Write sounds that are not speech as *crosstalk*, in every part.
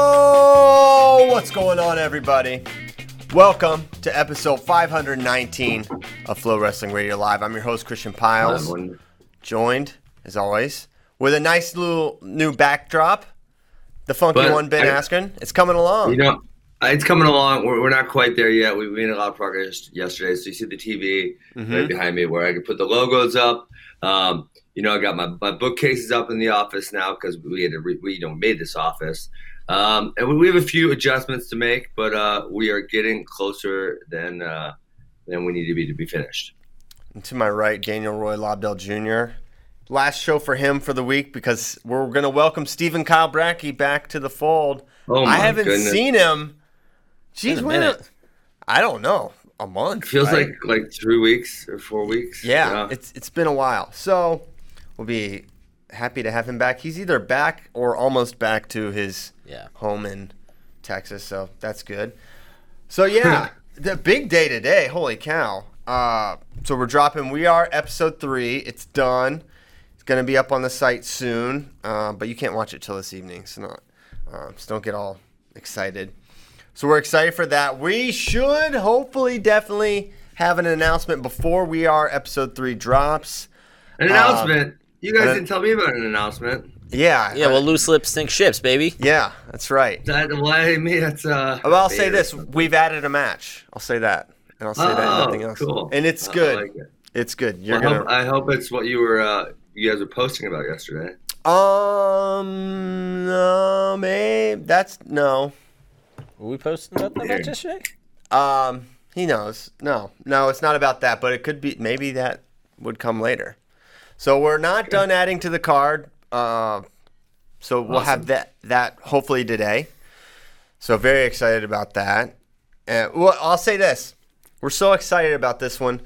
Oh, what's going on, everybody? Welcome to episode 519 of Flow Wrestling Radio Live. I'm your host, Christian Pyles, joined, as always, with a nice little new backdrop. The funky But one, Ben I- Askren. It's coming along. You know, it's coming along. We're, we're not quite there yet. We, made a lot of progress yesterday. So you see the TV Mhm. right behind me where I can put the logos up. Um, you know, I got my, my bookcases up in the office now because we had to re, we you know made this office. Um, and we, we have a few adjustments to make, but uh, we are getting closer than uh, than we need to be to be finished. And to my right, Daniel Roy Lobdell Jr. Last show for him for the week because we're going to welcome Stephen Kyle Brackey back to the fold. Oh my I haven't goodness. seen him. A when? minute. I don't know. A month. Feels right? like like three weeks or four weeks. Yeah, it's it's been a while. So we'll be happy to have him back. He's either back or almost back to his Yeah. home in Texas, so that's good. So yeah, *laughs* the big day today. Holy cow! Uh, so we're dropping. We are episode three. It's done. It's gonna be up on the site soon, uh, but you can't watch it till this evening. So not. Uh, so don't get all excited. So we're excited for that. We should hopefully definitely have an announcement before we are episode three drops. An announcement. you guys and- didn't tell me about an announcement. Yeah. Yeah, well, loose lips think ships, baby. yeah, that's right. That why me? That's uh. Well, I'll say this: we've added a match. I'll say that, and I'll say that and Oh, nothing else. cool. And it's I good. like it. It's good. You're I, gonna. hope, I hope it's what you were uh, you guys were posting about yesterday. Um, no, maybe that's no. Were we posting about that match yesterday? Um, he knows. No, no, it's not about that. But it could be. Maybe that would come later. So we're not done adding to the card. Uh, so we'll have that that hopefully today. So very excited about that. And well, I'll say this: we're so excited about this one.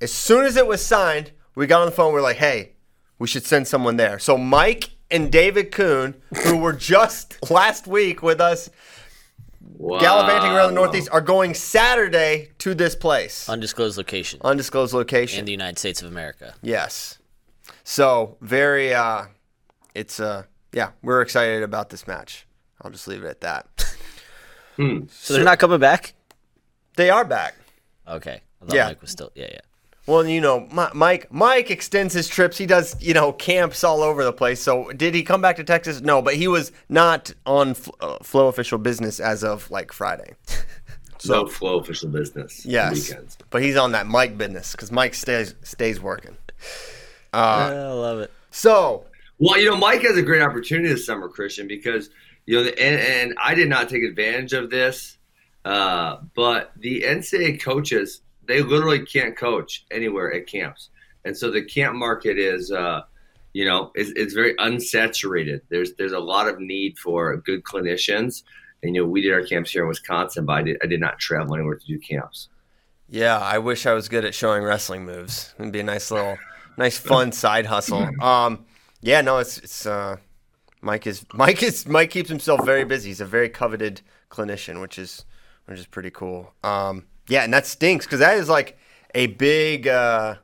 As soon as it was signed, we got on the phone. We're like, "Hey, we should send someone there." So Mike and David Kuhn, who were just *laughs* last week with us Wow. gallivanting around the Northeast, are going Saturday to this place, Undisclosed location undisclosed location. in the United States of America. Yes. So very uh it's uh yeah, we're excited about this match. I'll just leave it at that. *laughs* So they're not coming back? They are back. Okay. I thought Yeah. Mike was still. Yeah, yeah. Well, you know, Mike Mike extends his trips. He does, you know, camps all over the place. So, did he come back to Texas? No, but he was not on F- uh, Flow official business as of like Friday. no flow official business. Yes. Weekends. But he's on that Mike business cuz Mike stays stays working. Uh, I love it. So, Well, you know, Mike has a great opportunity this summer, Christian, because you know, and, and I did not take advantage of this, uh, but the NCAA coaches they literally can't coach anywhere at camps, and so the camp market is, uh, you know, it's, it's very unsaturated. There's there's a lot of need for good clinicians, and you know, we did our camps here in Wisconsin, but I did I did not travel anywhere to do camps. Yeah, I wish I was good at showing wrestling moves. It'd be a nice little, nice fun *laughs* side hustle. Um, yeah, no, it's it's uh, Mike is *laughs* Mike is Mike keeps himself very busy. He's a very coveted clinician, which is which is pretty cool. Um, yeah, and that stinks because that is like a big uh,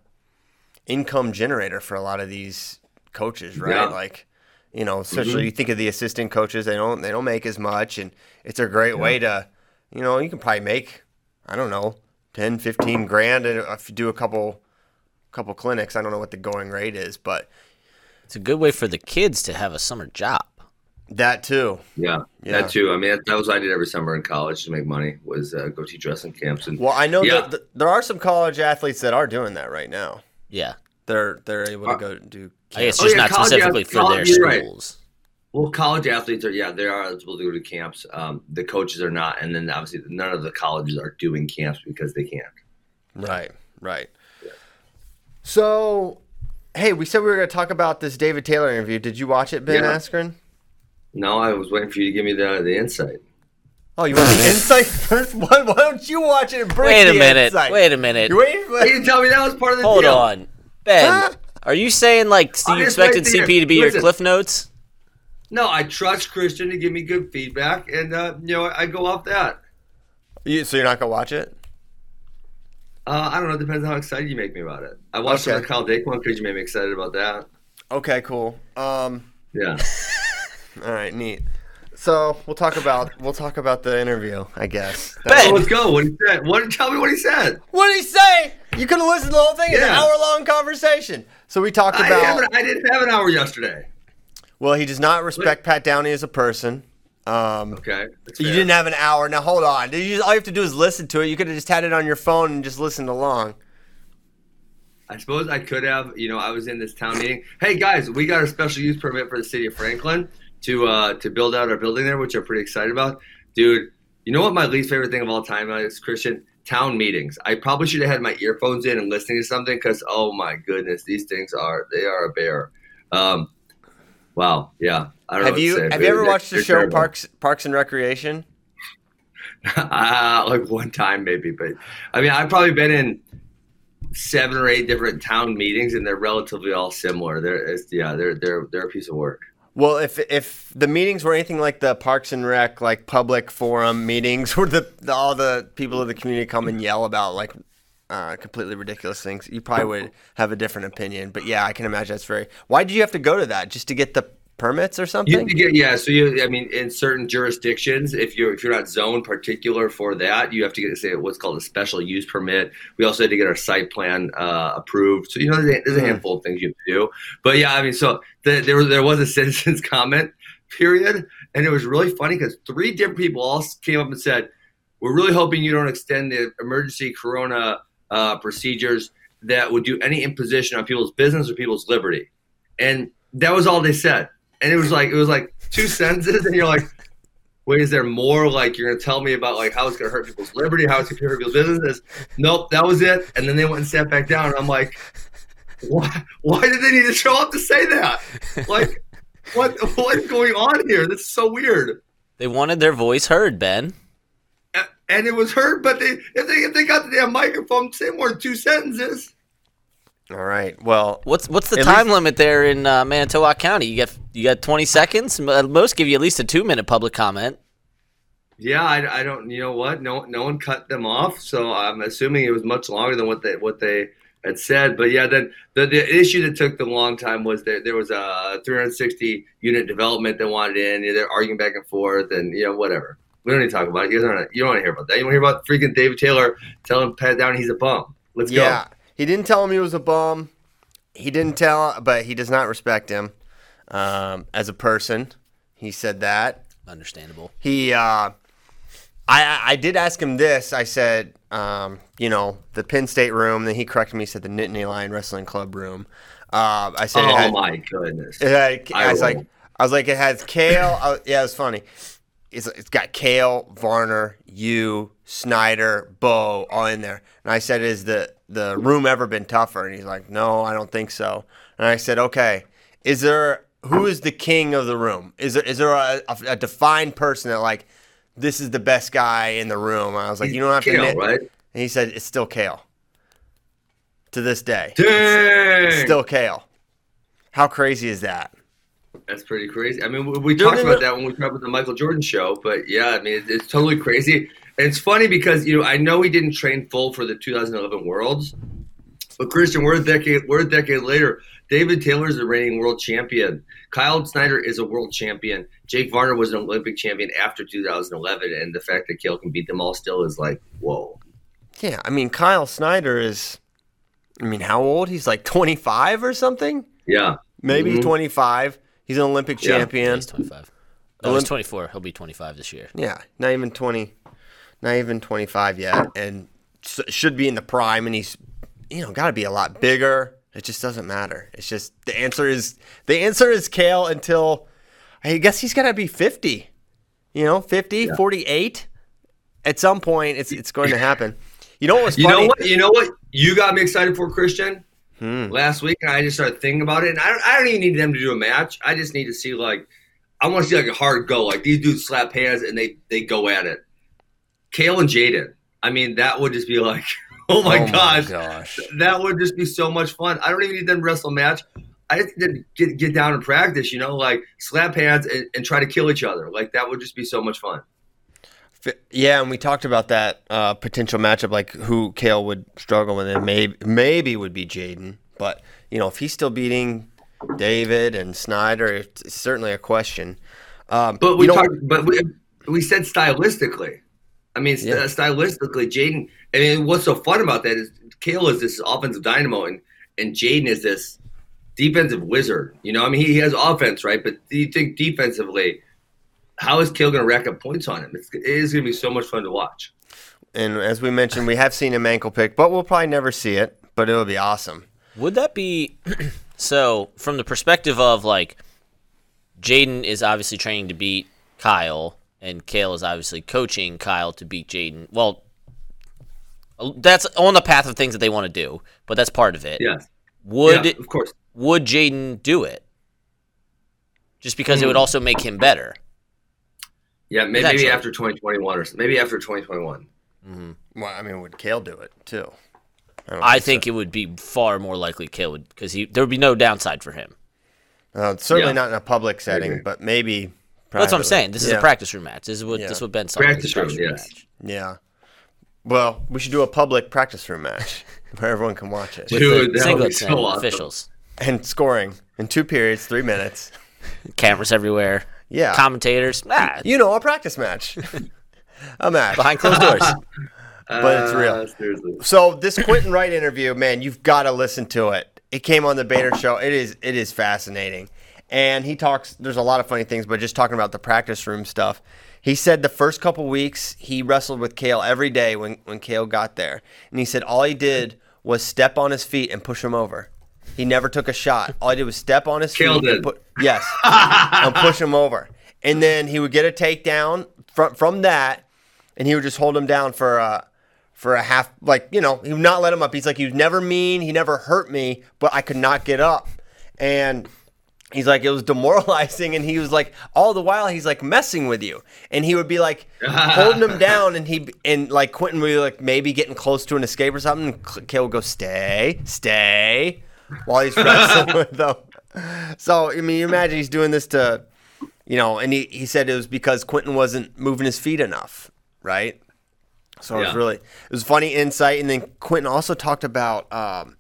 income generator for a lot of these coaches, right? Yeah. Like, you know, especially you think of the assistant coaches, they don't they don't make as much, and it's a great way to, you know, you can probably make, I don't know, 10, 15 grand if you do a couple couple clinics. I don't know what the going rate is, but It's a good way for the kids to have a summer job. That too. Yeah, Yeah. that too. I mean, that, that was what I did every summer in college to make money was uh, go teach wrestling camps and Well, I know Yeah. that th- there are some college athletes that are doing that right now. Yeah. They're they're able to Uh, go do. I guess Oh, just yeah, not specifically yeah, for their college, you're right. schools. Well, college athletes are yeah, they are eligible to go to camps. Um, the coaches are not, and then obviously none of the colleges are doing camps because they can't. Right, right. So, hey, we said we were going to talk about this David Taylor interview. Did you watch it, Ben Yeah. Askren? No, I was waiting for you to give me the the insight. Oh, you want the *laughs* insight first? *laughs* Why, why don't you watch it and bring Wait a the minute. insight? Wait a minute. You're waiting for You didn't tell me that was part of the deal. Hold deal. on. Ben, Huh? are you saying like so you just expected waiting CP to be your Listen. cliff notes? No, I trust Christian to give me good feedback, and uh, you know I go off that. You, so you're not going to watch it? Uh, I don't know. It depends on how excited you make me about it. I watched Okay. the Kyle Dake one because you made me excited about that. Okay, cool. Um, Yeah. *laughs* all right, neat. So we'll talk about we'll talk about the interview, I guess. *laughs* Bet. So let's go. What he said? What? Tell me what he said. What did he say? You could have listened to the whole thing. It's an Yeah. hour long conversation. So we talked I, about. haven't, I didn't have an hour yesterday. well, he does not respect Pat Downey as a person. Um, Okay. that's you fair. didn't have an hour. Now hold on. Did you, all you have to do is listen to it. You could have just had it on your phone and just listened along. I suppose I could have. You know, I was in this town meeting. Hey guys, we got a special use permit for the city of Franklin to uh, to build out our building there, which I'm pretty excited about, dude. You know what my least favorite thing of all time is, Christian? Town meetings. I probably should have had my earphones in and listening to something because oh my goodness, these things are they are a bear. Um, wow, yeah. I don't Have you have but you ever watched the show terrible. Parks Parks and Recreation? uh, *laughs* like one time maybe, but I mean, I've probably been in seven or eight different town meetings, and they're relatively all similar. They're yeah, they're they're they're a piece of work. Well, if if the meetings were anything like the Parks and Rec, like public forum meetings, *laughs* where the, the all the people of the community come and yell about like uh, completely ridiculous things, you probably would have a different opinion. But yeah, I can imagine that's very. Why did you have to go to that? Just to get the permits or something? get yeah. So you, I mean, in certain jurisdictions, if you're if you're not zoned particular for that, you have to get to say what's called a special use permit. We also had to get our site plan uh, approved. So you know, there's a, there's a Mhm. handful of things you have to do. But yeah, I mean, so the, there was there was a *laughs* citizens comment period, and it was really funny because three different people all came up and said, "We're really hoping you don't extend the emergency corona uh, procedures that would do any imposition on people's business or people's liberty." And that was all they said and it was like it was like two sentences, and you're like, wait, is there more? Like you're gonna tell me about like how it's gonna hurt people's liberty, how it's gonna hurt people's businesses? Nope, that was it. And then they went and sat back down, and I'm like, why? Why did they need to show up to say that? Like, what? What's going on here? This is so weird. They wanted their voice heard, Ben. And it was heard, but they if they if they got the damn microphone, say more than two sentences. All right. Well, What's what's the time least- limit there in uh, Manitowoc County? You got you got 20 seconds. Most give you at least a two minute public comment. Yeah, I, I don't. You know what? No, no one cut them off, so I'm assuming it was much longer than what they what they had said. But yeah, then the, the issue that took the long time was that there was a 360 unit development that wanted in. They're arguing back and forth, and you know whatever. We don't need to talk about it. You don't. You don't want to hear about that. You want to hear about freaking David Taylor telling Pat Down he's a bum. Let's go. yeah, he didn't tell him he was a bum. He didn't tell, but he does not respect him um, as a person. He said that. Understandable. he uh I I did ask him this. I said, um, you know, the Penn State room. Then he corrected me. He said the Nittany Lion Wrestling Club room. Uh, I said, Oh had, my goodness. had, I I was like. I was like, it has Cael. I, yeah, it was funny. It's, it's got Cael, Varner, you, Snyder, Bo, all in there. And I said, is the the room ever been tougher? And he's like, no, I don't think so. And I said, okay, is there who is the king of the room? Is there is there a, a, a defined person that like this is the best guy in the room? I was like, you don't have to. Cael, nit- right? And he said, it's still Cael. To this day, Dang. still Cael. How crazy is that? That's pretty crazy. I mean, we, we talked no, about no. that when we talked about the Michael Jordan show, but yeah, I mean, it, it's totally crazy. And it's funny because you know I know he didn't train full for the 2011 Worlds, but Christian, we're a decade we're a decade later. David Taylor is the reigning world champion. Kyle Snyder is a world champion. Jake Varner was an Olympic champion after 2011, and the fact that Cael can beat them all still is like, whoa. Yeah, I mean Kyle Snyder is I mean how old? He's like 25 or something? Yeah, Maybe Mhm. 25. He's an Olympic Yeah. champion. He's 25. No, he's Olymp- 24. He'll be 25 this year. Yeah, not even 20 not even 25 yet and s- should be in the prime and he's you know, got to be a lot bigger. It just doesn't matter. It's just the answer is the answer is Cael until I guess he's got to be 50. You know, 50, Yeah. 48. At some point it's it's going to happen. You know what was you know what? You know what? You got me excited for Christian. Hmm. last week, and I just started thinking about it. And I don't, I don't even need them to do a match. I just need to see like, I want to see like a hard go. Like these dudes slap hands and they they go at it. Cael and Jaden. I mean, that would just be like, *laughs* oh my gosh, gosh. that would just be so much fun. I don't even need them to wrestle a match. I just need to get get down and practice. You know, like slap hands and, and try to kill each other. Like that would just be so much fun. Yeah, and we talked about that uh, potential matchup, like who Cael would struggle with, and maybe maybe would be Jaden. But you know, if he's still beating David and Snyder, it's certainly a question. Um, But we you know- talked, but we, we said stylistically. I mean, Yeah. stylistically, Jaden. I mean, what's so fun about that is Cael is this offensive dynamo, and and Jaden is this defensive wizard. You know, I mean, he, he has offense, right? But do you think defensively, how is Cael going to rack up points on him? It's, it is going to be so much fun to watch. and as we mentioned, we have seen him ankle pick, but we'll probably never see it. But it'll be awesome. Would that be *clears throat* so? From the perspective of like, Jaden is obviously training to beat Kyle, and Cael is obviously coaching Kyle to beat Jaden. Well, that's on the path of things that they want to do, but that's part of it. Yes, Would yeah, of course. would Jaden do it? Just because it Hmm. would also make him better. Yeah, maybe, maybe after 2021 or maybe after 2021. Well, I mean, would Cael do it too? don't I so. think it would be far more likely Cael would because he there would be no downside for him. Uh, certainly Yeah. not in a public setting, agree. but maybe. That's what I'm saying. This is Yeah. a practice room match. This is what Yeah. this is what Ben saw. Practice room, yes. match. Yeah. Well, we should do a public practice room match *laughs* where everyone can watch it. With the that would be singlets so awesome. officials, and scoring in two periods, three minutes. *laughs* cameras everywhere, Yeah. commentators. Ah, you know, a practice match. *laughs* a match. behind closed doors. *laughs* But it's real. Uh, seriously. So this Quentin Wright interview, man, you've got to listen to it. It came on the Bader show. It is it is fascinating. And he talks there's a lot of funny things, but just talking about the practice room stuff. He said the first couple weeks he wrestled with Cael every day when, when Cael got there. And he said all he did was step on his feet and push him over. He never took a shot. All he did was step on his Cael feet did. and put yes. *laughs* and push him over. And then he would get a takedown from from that and he would just hold him down for uh for a half like you know he would not let him up he's like he was never mean he never hurt me but i could not get up and he's like it was demoralizing and he was like all the while he's like messing with you and he would be like holding him *laughs* down and he and like quentin would be like maybe getting close to an escape or something and Cael would go stay stay while he's wrestling *laughs* with them so i mean you imagine he's doing this to you know and he, he said it was because quentin wasn't moving his feet enough right so it was really it was funny insight, and then Quentin also talked about um,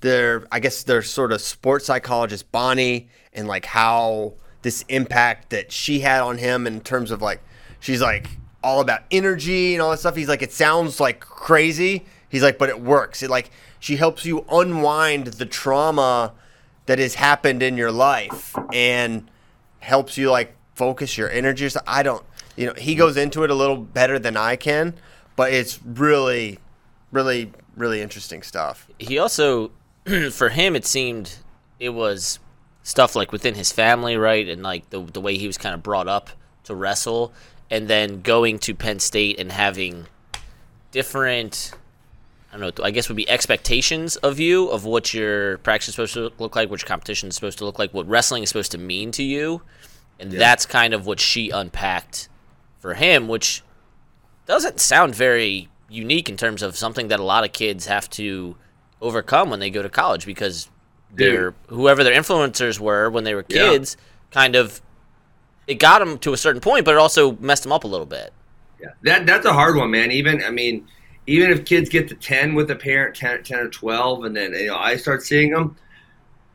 their I guess their sort of sports psychologist Bonnie and like how this impact that she had on him in terms of like she's like all about energy and all that stuff. He's like it sounds like crazy. He's like, but it works. It like she helps you unwind the trauma that has happened in your life and helps you like focus your energy. I don't, you know, he goes into it a little better than I can, but it's really, really, really interesting stuff. he also *clears throat* for him it seemed it was stuff like within his family right and like the, the way he was kind of brought up to wrestle and then going to penn state and having different i don't know i guess would be expectations of you of what your practice is supposed to look like what your competition is supposed to look like what wrestling is supposed to mean to you. And that's kind of what she unpacked for him which doesn't sound very unique in terms of something that a lot of kids have to overcome when they go to college because their whoever their influencers were when they were Yeah. kids kind of it got them to a certain point but it also messed them up a little bit. Yeah, that that's a hard one, man. Even I mean, even if kids get to ten with a parent, 10, 10 or twelve, and then you know I start seeing them,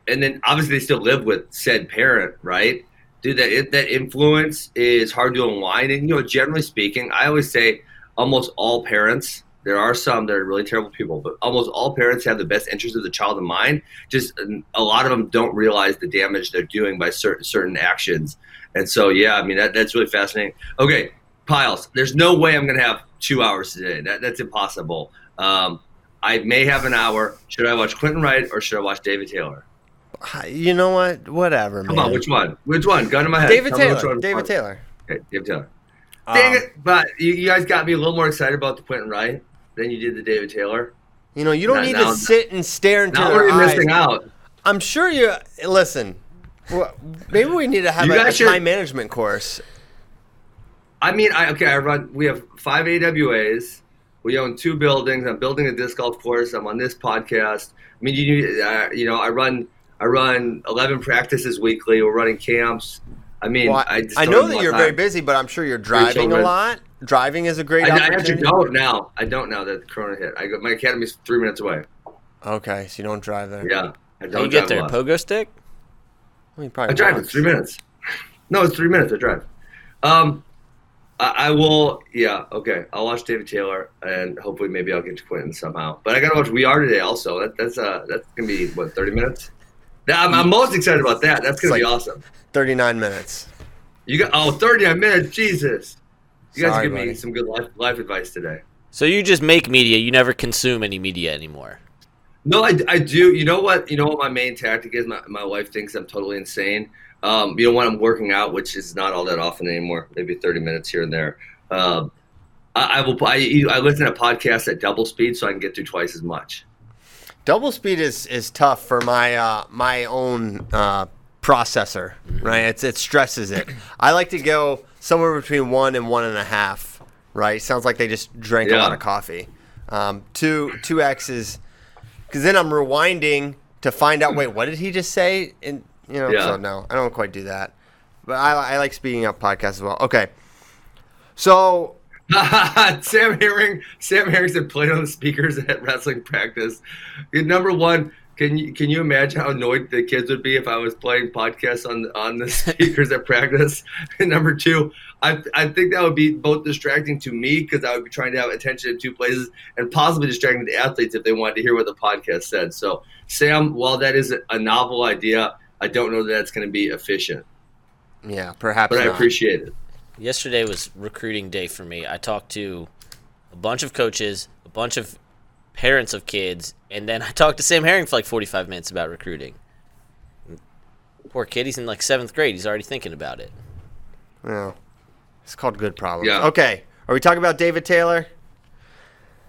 and then obviously they still live with said parent, right? Dude, that that influence is hard to unwind. And you know, generally speaking, I always say almost all parents. There are some that are really terrible people, but almost all parents have the best interest of the child in mind. Just a lot of them don't realize the damage they're doing by certain certain actions. And so, yeah, I mean that, that's really fascinating. Okay, Pyles, there's no way I'm to have two hours today. That, that's impossible. Um, I may have an hour. Should I watch Quentin Wright or should I watch David Taylor? You know what? Whatever, man. Come on, which one? Which one? Gun to my head. David Tell Taylor. one. David Taylor. Okay, David Taylor. Dang Um, it! But you, you guys got me a little more excited about the Quentin Wright than you did the David Taylor. You know, you don't Now- need now- to sit and stare into Now their we're eyes. missing out. I'm sure you listen. wh- Maybe we need to have You a, a guys should- time management course. I mean, I okay. I run. We have five AWAs. We own two buildings. I'm building a disc golf course. I'm on this podcast. I mean, you uh, you know, I run I run 11 practices weekly. We're running camps. I mean, Well, I, just I know that you're time. very busy, but I'm sure you're driving a lot. Driving is a great I, I opportunity. actually don't now. I don't now that the Corona hit. I go, my academy's three minutes away. Okay, so you don't drive there. Yeah, I don't you get drive a there? lot. Pogo stick? Well, you I probably drive. walk. It's three minutes. No, it's three minutes. I drive. Um, I, I will. Yeah. Okay. I'll watch David Taylor, and hopefully, maybe I'll get to Quentin somehow. But I got to watch We Are today. Also, that, that's uh, that's gonna be what thirty minutes. Yeah, I'm, I'm most excited about that. That's gonna It's be awesome. 39 minutes. You got oh 39 minutes. Jesus. You guys Sorry, give me some good life life advice today. So you just make media. You never consume any media anymore. No, I, I do. You know what? You know what my main tactic is. My, my wife thinks I'm totally insane. Um, you know when I'm working out, which is not all that often anymore, maybe 30 minutes here and there. Um, I, I will. I, I listen to podcasts at double speed so I can get through twice as much. Double speed is, is tough for my uh, my own uh, processor, right? It's, it stresses it. I like to go somewhere between one and one and a half, right? Sounds like they just drank a lot of coffee. Um, two two X is because then I'm rewinding to find out. Wait, what did he just say? And you know, Yeah. so no, I don't quite do that. But I, I like speeding up podcasts as well. Okay, so *laughs* Sam Herring, Sam said played on the speakers at wrestling practice. Number one, can you can you imagine how annoyed the kids would be if I was playing podcasts on on the *laughs* speakers at practice? *laughs* And number two, I I think that would be both distracting to me because I would be trying to have attention in two places, and possibly distracting the athletes if they wanted to hear what the podcast said. So, Sam, while that is a novel idea, I don't know that that's going to be efficient, yeah, perhaps. but I appreciate it. Yesterday was recruiting day for me. I talked to a bunch of coaches, a bunch of parents of kids, and then I talked to Sam Herring for like 45 minutes about recruiting. Poor kid, he's in like seventh grade. He's already thinking about it. Yeah. It's called good problems. Yeah. Okay. Are we talking about David Taylor?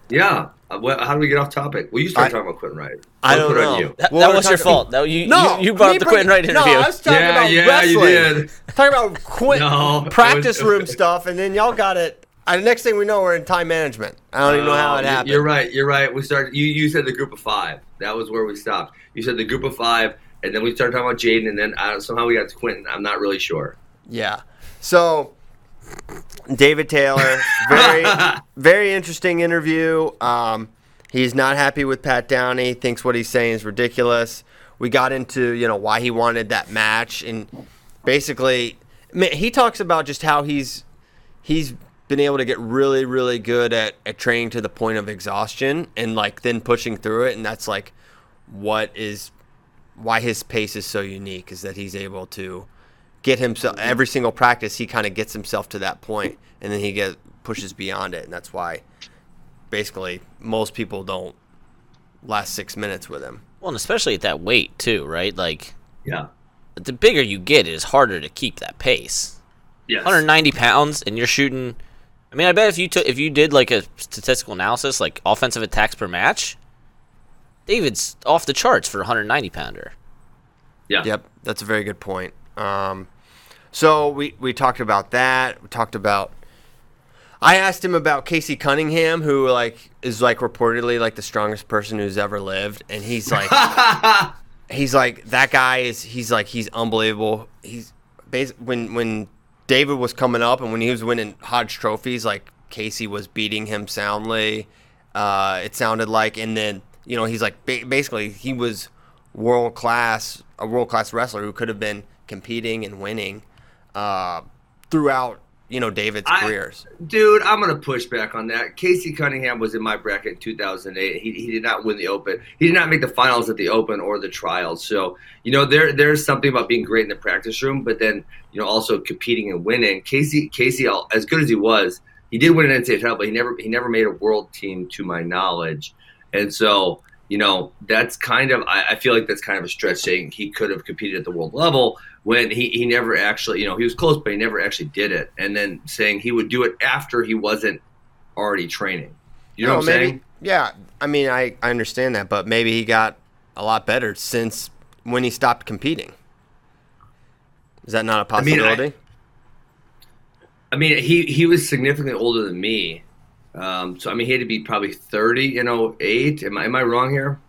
Yeah. Uh, well, how do we get off topic? Well, you start I- talking about Quentin Wright. I don't put know. on you. That, Well, that we're was your fault. That, you, No, you, you brought up the Quentin Wright interview. No, I was talking Yeah, about yeah, wrestling. you did. Talking about *laughs* Quentin No, practice was- room *laughs* stuff, and then y'all got it. And the next thing we know, we're in time management. I don't even know how Oh, it happened. You're right. You're right. We started. You you said the group of five. That was where we stopped. You said the group of five, and then we started talking about Jaden, and then uh, somehow we got to Quentin. I'm not really sure. Yeah. So, David Taylor, very, *laughs* very interesting interview. Um, he's not happy with Pat Downey. Thinks what he's saying is ridiculous. We got into you know why he wanted that match, and basically, he talks about just how he's he's been able to get really, really good at, at training to the point of exhaustion and like then pushing through it, and that's like what is why his pace is so unique is that he's able to get himself every single practice he kind of gets himself to that point and then he gets pushes beyond it and that's why basically most people don't last six minutes with him Well, and especially at that weight too, right? Like Yeah. the bigger you get, it is harder to keep that pace. Yes. 190 pounds, and you're shooting. I mean, I bet if you took if you did like a statistical analysis, like offensive attacks per match, David's off the charts for a 190 pounder. Yeah. Yep, that's a very good point. Um, so we we talked about that. We talked about. I asked him about Casey Cunningham, who like is like reportedly like the strongest person who's ever lived, and he's like *laughs* he's like that guy is he's like he's unbelievable. He's bas- when when David was coming up and when he was winning Hodge trophies, like Casey was beating him soundly. Uh, it sounded like, and then you know he's like ba- basically he was world class, a world class wrestler who could have been competing and winning uh, throughout you know David's I- careers. Dude, I'm gonna push back on that. Casey Cunningham was in my bracket in 2008. He, he did not win the Open. He did not make the finals at the Open or the trials. So you know there there's something about being great in the practice room, but then you know also competing and winning. Casey Casey, as good as he was, he did win an NCAA title, but he never he never made a world team to my knowledge. And so you know that's kind of I, I feel like that's kind of a stretch saying he could have competed at the world level when he, he never actually, you know, he was close, but he never actually did it. And then saying he would do it after he wasn't already training. You know No, what I'm maybe, saying? Yeah, I mean, I, I understand that, but maybe he got a lot better since when he stopped competing. Is that not a mean, I- possibility? I mean, he, he was significantly older than me. Um, so, I mean, he had to be probably 30 in 08. Am I, am I wrong here?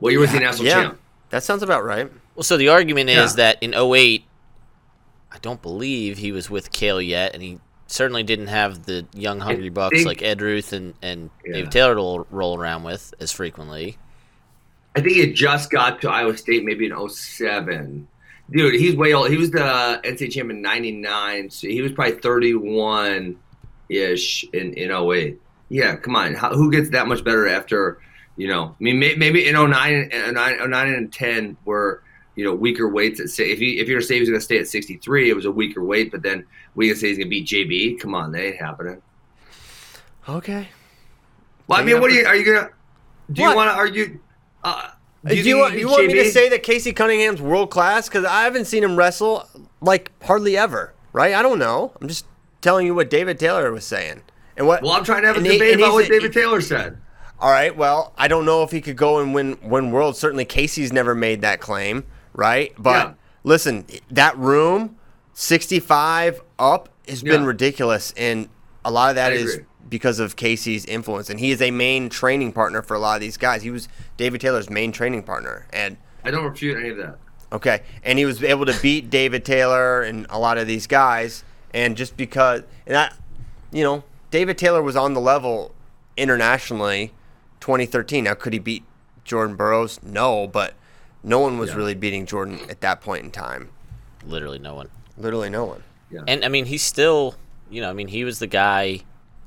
What year was he national yeah, champ? that sounds about right. Well, so the argument is Yeah. that in 08, I don't believe he was with Cael yet, and he certainly didn't have the young hungry bucks think- like Ed Ruth and and Yeah. David Taylor to roll around with as frequently. I think he just got to Iowa State maybe in 07. Dude, he's way old. He was the NCAA champion in 99, so he was probably 31 ish in, in 08. Yeah, come on. How, who gets that much better after, you know, I mean, maybe in 09, and 09, 09 and 10 were, you know, weaker weights. At, say, if, he, if you're going to say he was going to stay at 63, it was a weaker weight, but then we can say he's going to beat JB. Come on, that ain't happening. Okay. Well, I mean, what are you, are you going to, do What? you want to argue? Uh, Do you, think want, you want me to say that Casey Cunningham's world class? Because I haven't seen him wrestle like hardly ever, right? I don't know. I'm just telling you what David Taylor was saying. And what? Well, I'm trying to have a and he- debate about what David Taylor said. All right. Well, I don't know if he could go and win win worlds. Certainly, Casey's never made that claim, right? But Yeah. listen, that room, 65 up, has been ridiculous, and a lot of that I is agree. because of Casey's influence, and he is a main training partner for a lot of these guys. He was David Taylor's main training partner, and I don't refute any of that. Okay, and he was able to beat David Taylor and a lot of these guys, and just because, and that, you know, David Taylor was on the level internationally, 2013. Now, could he beat Jordan Burroughs? No, but no one was Yeah. really beating Jordan at that point in time. Literally no one. Literally, no one. Yeah. And I mean, he's still, you know, I mean, he was the guy,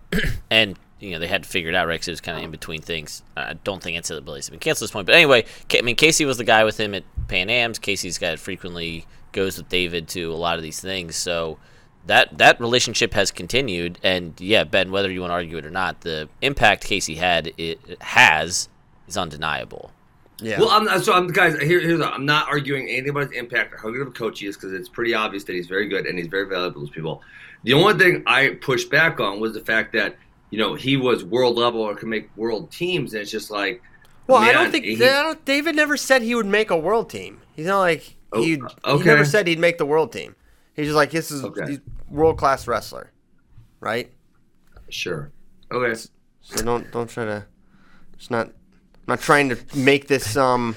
*clears throat* and you know they had to figure it out, right? 'cause it was kind of in between things. I don't think NCAA's been canceled at this point, but anyway, I mean, Casey was the guy with him at Pan Am's. Casey's guy that frequently goes with David to a lot of these things, so that that relationship has continued. And yeah, Ben, whether you want to argue it or not, the impact Casey had it has is undeniable. Yeah. Well, I'm so I'm guys. Here, here's I'm not arguing anything about his impact or how good of a coach he is because it's pretty obvious that he's very good and he's very valuable to people. The only thing I pushed back on was the fact that you know he was world level or could make world teams, and it's just like, well, I don't think he- I don't, David never said he would make a world team. He's not like Oh, he. okay. He never said he'd make the world team. He's just like this is Okay. world class wrestler, right? sure, okay, So don't don't try to. It's not. I'm not trying to make this um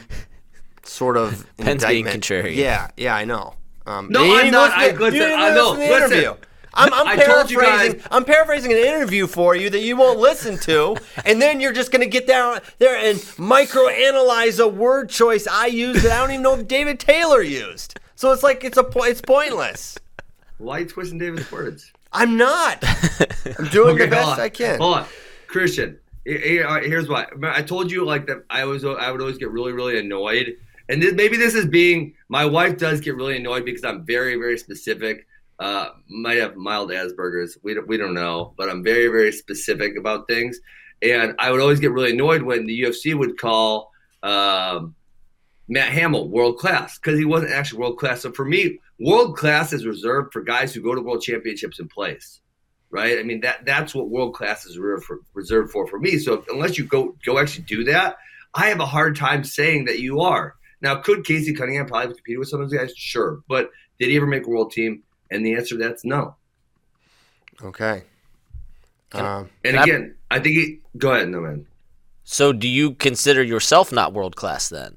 sort of *laughs* Penn's being indictment. contrarian. Yeah, yeah, I know. Um, No, you I'm didn't not. listen I- to- listen, didn't I know, listen to the listen. interview. I'm, I'm I told you paraphrasing. guys- I'm paraphrasing an interview for you that you won't listen to, and then you're just gonna get down there and microanalyze a word choice I used that I don't even know if David Taylor used. So it's like it's a po- it's pointless. why are you twisting David's words? I'm not. *laughs* I'm doing the hold best on. I can. Hold on, Christian. Here's why. I told you like that. I was. I would always get really, really annoyed, and this, maybe this is being. My wife does get really annoyed because I'm very, very specific. Uh, might have mild Asperger's. We don't. We don't know, but I'm very, very specific about things, and I would always get really annoyed when the UFC would call. Um, Matt Hamill, world class, because he wasn't actually world class. So for me, world class is reserved for guys who go to world championships in place right? I mean that that's what world class is reserved for, reserved for for me. So if, unless you go go actually do that, I have a hard time saying that you are. Now, could Casey Cunningham probably compete with some of those guys? Sure, but did he ever make a world team? And the answer to that's no. Okay. Um, And Can I- again, I, think he. Go ahead, no man. So, do you consider yourself not world class then?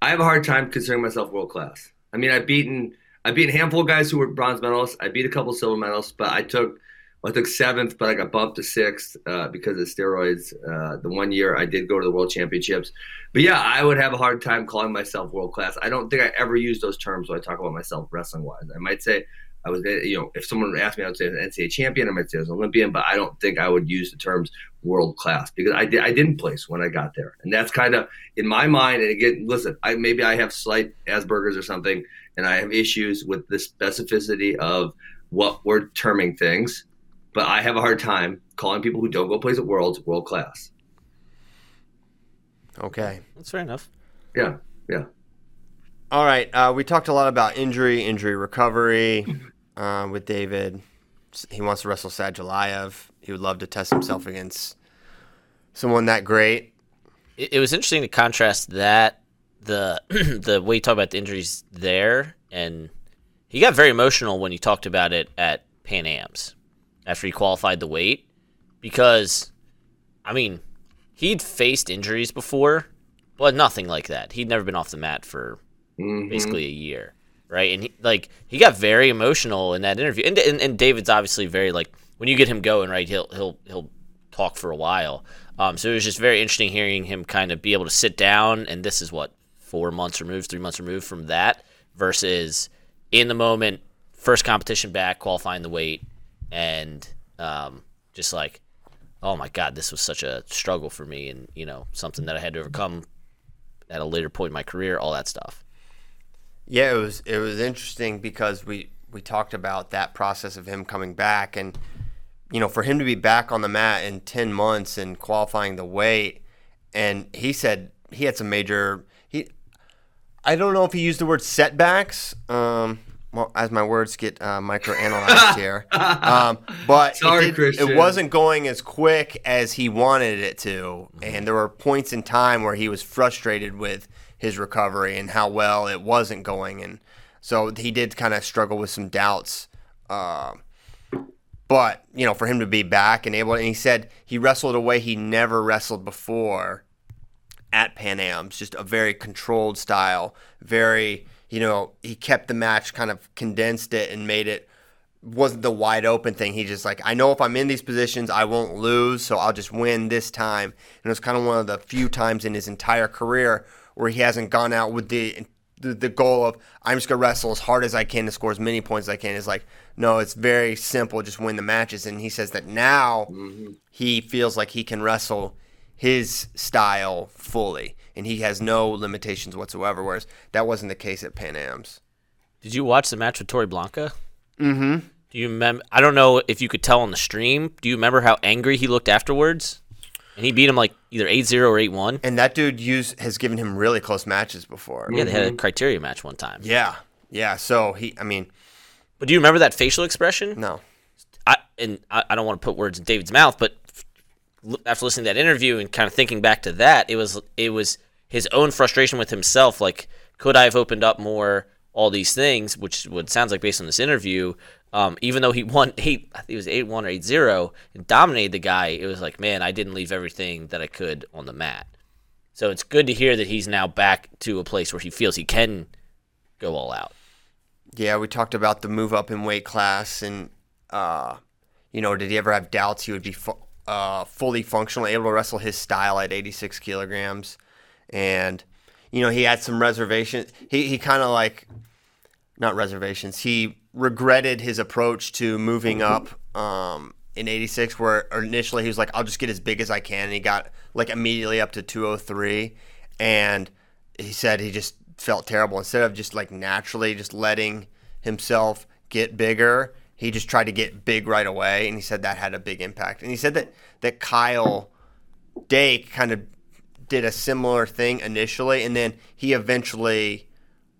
I have a hard time considering myself world class. I mean, I've beaten I beat a handful of guys who were bronze medalists. I beat a couple silver medalists, but I took I took seventh, but I got bumped to sixth uh, because of steroids. Uh, the one year I did go to the world championships, but yeah, I would have a hard time calling myself world class. I don't think I ever use those terms when I talk about myself wrestling wise. I might say I was, you know, if someone asked me, I would say I was an NCAA champion. I might say I was an Olympian, but I don't think I would use the terms world class because I did I didn't place when I got there, and that's kind of in my mind. And again, listen, I maybe I have slight Asperger's or something, and I have issues with the specificity of what we're terming things. But I have a hard time calling people who don't go place at Worlds world class. okay. That's fair enough. Yeah, yeah. All right. Uh, we talked a lot about injury, injury recovery *laughs* uh, with David. He wants to wrestle Sadulaev. He would love to test himself against someone that great. It, it was interesting to contrast that the *clears throat* the way you talk about the injuries there, and he got very emotional when he talked about it at Pan Am's after he qualified the weight, because, I mean, he'd faced injuries before, but nothing like that. He'd never been off the mat for Mhm. basically a year. right? And he, like he got very emotional in that interview. And, and and David's obviously very like when you get him going, right? He'll he'll he'll talk for a while. Um, so it was just very interesting hearing him kind of be able to sit down. And this is what four months removed, three months removed from that, versus in the moment, first competition back, qualifying the weight, and um, just like, oh my god, this was such a struggle for me, and you know something that I had to overcome at a later point in my career, all that stuff. Yeah, it was it was interesting because we we talked about that process of him coming back and you know, for him to be back on the mat in 10 months and qualifying the weight and he said he had some major he I don't know if he used the word setbacks um as my words get uh, microanalyzed *laughs* here, um, but Sorry, it, did, it wasn't going as quick as he wanted it to, and there were points in time where he was frustrated with his recovery and how well it wasn't going, and so he did kind of struggle with some doubts. Uh, but you know, for him to be back and able, and he said he wrestled a way he never wrestled before at Pan Am's, just a very controlled style, very you know, he kept the match kind of condensed it and made it wasn't the wide open thing. He just like, I know if I'm in these positions, I won't lose, so I'll just win this time. And it was kind of one of the few times in his entire career where he hasn't gone out with the the, the goal of I'm just gonna wrestle as hard as I can to score as many points as I can. Is like, no, it's very simple, just win the matches. And he says that now mm-hmm. he feels like he can wrestle his style fully, and he has no limitations whatsoever. Whereas that wasn't the case at Pan Am's. Did you watch the match with Tori Blanca? Mm-hmm. Do you remember? I don't know if you could tell on the stream. Do you remember how angry he looked afterwards? And he beat him like either 8-0 or 8-1. And that dude use has given him really close matches before. Yeah, they had a criteria match one time. Yeah, yeah. So he, I mean, But do you remember that facial expression? no. I and I, I don't want to put words in David's mouth, but after listening to that interview and kind of thinking back to that, it was it was his own frustration with himself. Like, could I have opened up more? All these things, which what sounds like based on this interview, um, even though he *laughs* won eight, I think it was eight one or eight zero, and dominated the guy, it was like, man, I didn't leave everything that I could on the mat. So it's good to hear that he's now back to a place where he feels he can go all out. Yeah, we talked about the move up in weight class, and uh, you know, did he ever have doubts he would be fu- uh, fully functional, able to wrestle his style at 86 kilograms? And you know, he had some reservations. He he kind of like, not reservations. He regretted his approach to moving up um, in 86, where initially he was like, "I'll just get as big as I can," and he got like immediately up to 203, and he said he just felt terrible. Instead of just like naturally just letting himself get bigger, he just tried to get big right away, and he said that had a big impact. And he said that that Kyle Dake kind of did a similar thing initially, and then he eventually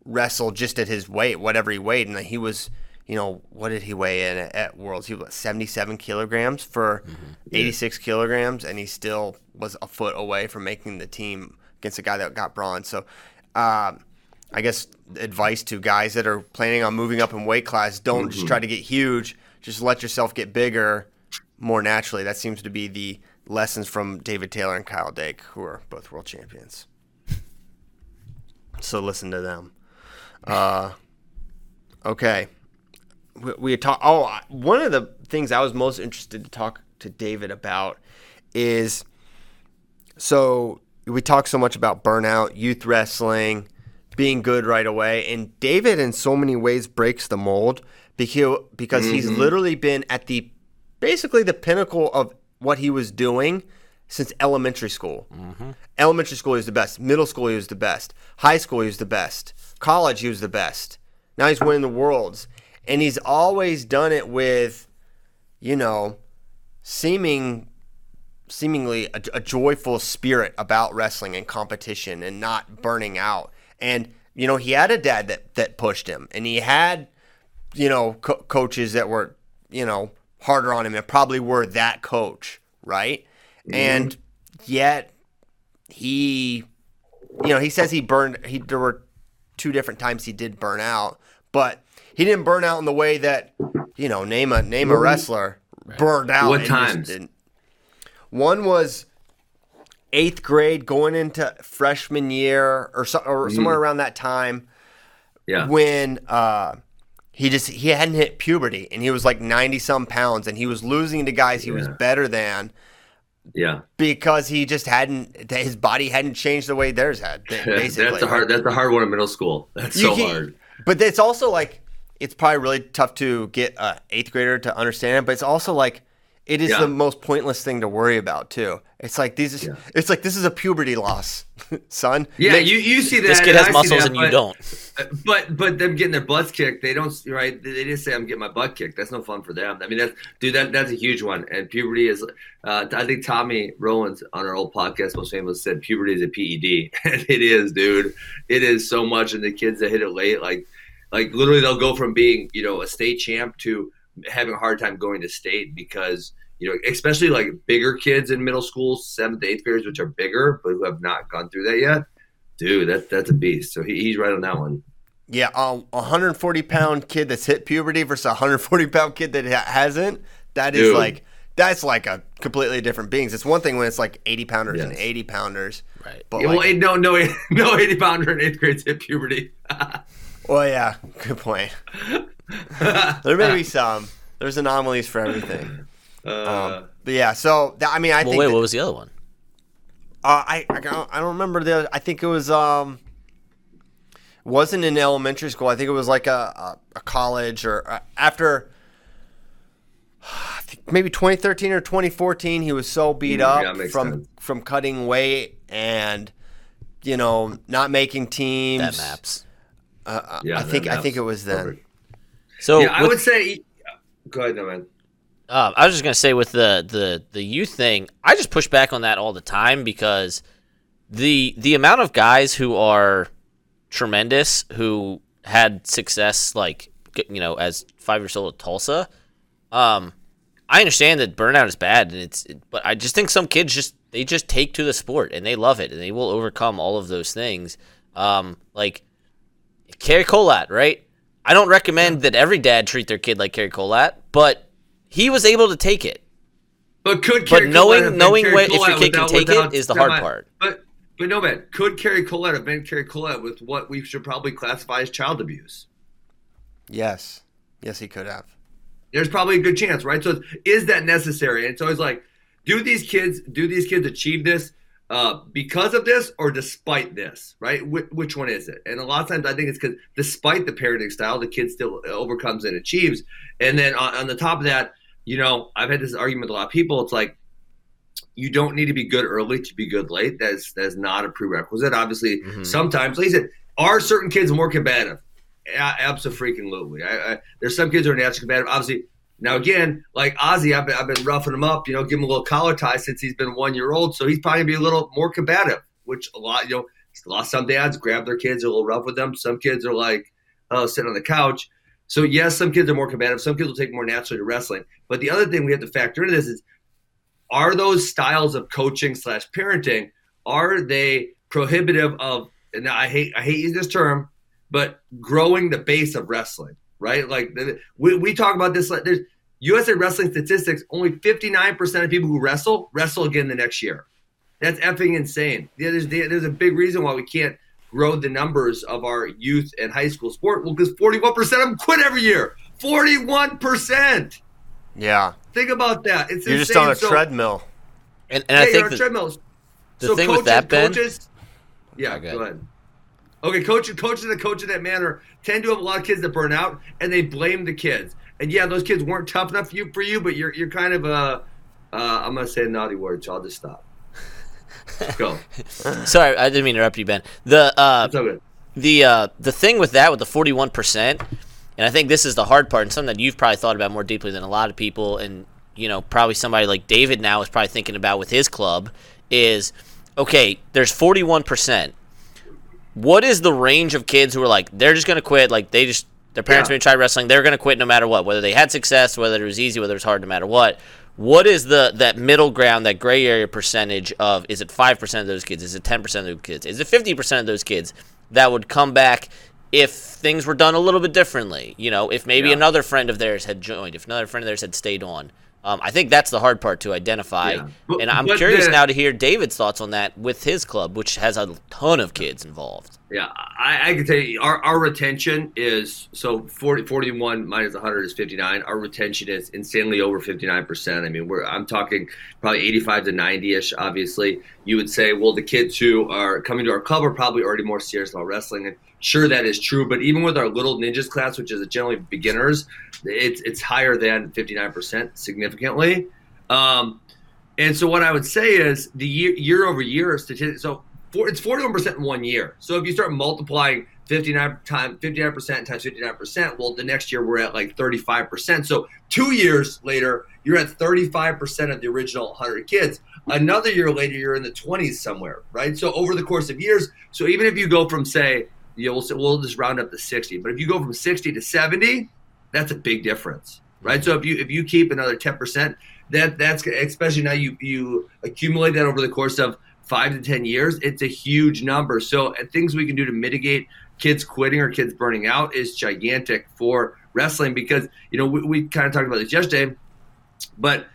wrestled just at his weight, whatever he weighed, and he was. You know what did he weigh in at, at Worlds? He was seventy-seven kilograms for eighty-six kilograms, and he still was a foot away from making the team against a guy that got bronze. So, um, I guess advice to guys that are planning on moving up in weight class: don't just try to get huge. Just let yourself get bigger more naturally. That seems to be the lessons from David Taylor and Kyle Dake, who are both world champions. So listen to them. Uh, okay, we, we talk. Oh, one of the things I was most interested to talk to David about is so we talk so much about burnout, youth wrestling, being good right away, and David in so many ways breaks the mold because because he's literally been at the basically the pinnacle of what he was doing since elementary school. Elementary school he was the best. Middle school he was the best. High school he was the best. College he was the best. Now he's winning the worlds, and he's always done it with, you know, seeming seemingly a, a joyful spirit about wrestling and competition and not burning out. And you know, he had a dad that that pushed him, and he had you know co- coaches that were you know harder on him and probably were that coach, right? Mm-hmm. And yet he you know, he says he burned he there were two different times he did burn out, but he didn't burn out in the way that you know, name a name a mm-hmm. wrestler burned out. What times? didn't. One was eighth grade going into freshman year or, so, or mm-hmm. somewhere around that time. Yeah. when uh, he just he hadn't hit puberty and he was like ninety some pounds and he was losing to guys he was better than Yeah. because he just hadn't his body hadn't changed the way theirs had. *laughs* Basically, that's the hard. That's the hard one in middle school. That's You so can't- hard. But it's also like it's probably really tough to get a eighth grader to understand it. But it's also like it is Yeah. the most pointless thing to worry about too. It's like these. Yeah. It's like this is a puberty loss, *laughs* son. Yeah, Make- you, you see that. This kid has I muscles that, and you but- don't. But but them getting their butts kicked, they don't right. They just say I'm getting my butt kicked. That's no fun for them. I mean, that's dude. That that's a huge one. And puberty is. Uh, I think Tommy Rowlands on our old podcast, most famous, said puberty is a PED, *laughs* and it is, dude. It is so much. And the kids that hit it late, like like literally, they'll go from being you know a state champ to having a hard time going to state because you know, especially like bigger kids in middle school, seventh, eighth graders, which are bigger but who have not gone through that yet. Dude, that that's a beast. So he, he's right on that one. Yeah, a 140 pound kid that's hit puberty versus a 140 pound kid that hasn't. That is Dude. like that's like a completely different beings. It's one thing when it's like 80 pounders and 80 pounders. Right. But Yeah, like, well, eight- no, no, *laughs* no, eighty pounder in eighth grade hit puberty. *laughs* well, yeah, good point. *laughs* *laughs* There may be some. There's anomalies for everything. uh, Um, but yeah, so that, I mean, I Well, think wait, that- what was the other one? Uh, I I don't, I don't remember the. other- I think it was um. Wasn't in elementary school. I think it was like a a, a college or uh, after. I think maybe 2013 or 2014. He was so beat Mm, up yeah, from sense. from cutting weight and, you know, not making teams. That maps. Uh, uh, Yeah, I that think I think it was then. Perfect. So yeah, I with- would say. Go ahead, no man. Uh, I was just gonna say with the the the youth thing, I just push back on that all the time because the the amount of guys who are tremendous who had success like you know as five years old at Tulsa, um, I understand that burnout is bad and it's but I just think some kids just they just take to the sport and they love it and they will overcome all of those things. Um, like Cary Kolat, right? I don't recommend that every dad treat their kid like Cary Kolat, but he was able to take it. But could But Cary knowing- Kolat have been knowing Cary what- if your Kolat kid can take it without is the hard semi- part. But but no man, could Cary Kolat have been Cary Kolat with what we should probably classify as child abuse? Yes, yes, he could have. There's probably a good chance, right? So is that necessary? And it's always like, do these kids do these kids achieve this uh, because of this or despite this, right? Wh- which one is it? And a lot of times I think it's because despite the parenting style, the kid still overcomes and achieves. And then on, on the top of that, you know, I've had this argument with a lot of people. It's like you don't need to be good early to be good late. That's that's not a prerequisite. Obviously, Mhm. sometimes, like I said, are certain kids more combative? Absolutely. I, I, there's some kids who are naturally combative. Obviously, now again, like Ozzy, I've been, I've been roughing him up. You know, give him a little collar tie since he's been one year old, so he's probably gonna be a little more combative. Which a lot, you know, a lot some dads grab their kids a little rough with them. Some kids are like, oh, sitting on the couch. So yes, some kids are more combative. Some kids will take more naturally to wrestling. But the other thing we have to factor into this is are those styles of coaching slash parenting are they prohibitive of and i hate i hate using this term but growing the base of wrestling right? Like we, we talk about this like there's usa wrestling statistics only 59% of people who wrestle wrestle again the next year. That's effing insane. Yeah, there's, there's a big reason why we can't grow the numbers of our youth and high school sport. Well because 41% of them quit every year. 41% Yeah, think about that. It's you're just insane. on a So- treadmill. And, and yeah, I you're think on that, treadmills. the so thing coaches, with that, Ben, coaches, yeah, Oh, go go ahead. Okay, coaches, coaches that coach in that manner tend to have a lot of kids that burn out, and they blame the kids. And yeah, those kids weren't tough enough for you, for you but you're you're kind of a. Uh, I'm gonna say a naughty word, so I'll just stop. *laughs* Go. sorry, I didn't mean to interrupt you, Ben. The uh, good. the uh, the thing with that with the 41 percent and i think this is the hard part and something that you've probably thought about more deeply than a lot of people and you know probably somebody like david now is probably thinking about with his club is okay there's 41 percent what is the range of kids who are like they're just going to quit like they just their parents Yeah. may try wrestling they're going to quit no matter what whether they had success whether it was easy whether it was hard no matter what what is the that middle ground that gray area percentage of is it 5% of those kids is it 10% of those kids is it 50% of those kids that would come back if things were done a little bit differently you know if maybe Yeah. another friend of theirs had joined if another friend of theirs had stayed on Um, I think that's the hard part to identify, Yeah. But- and I'm curious the- now to hear David's thoughts on that with his club, which has a ton of kids involved. Yeah, I, I can tell you our, our retention is so 40, 41 minus 100 is 59. Our retention is insanely over 59%. I mean, we're I'm talking probably 85 to 90 ish. Obviously, you would say, well, the kids who are coming to our club are probably already more serious about wrestling. And sure, that is true. But even with our little ninjas class, which is generally beginners, it's it's higher than 59% significantly. Um, and so what I would say is the year year over year statistics. So it's 41% in one year. So if you start multiplying 59 times 59% times 59%, well, the next year we're at like 35%. So two years later, you're at 35% of the original 100 kids. Another year later, you're in the 20s somewhere, right? So over the course of years, so even if you go from say, you know, we'll, we'll just round up to 60, but if you go from 60 to 70, that's a big difference, right? So if you if you keep another 10%, that that's especially now you you accumulate that over the course of five to 10 years, it's a huge number. So uh, things we can do to mitigate kids quitting or kids burning out is gigantic for wrestling because, you know, we, we kind of talked about this yesterday, but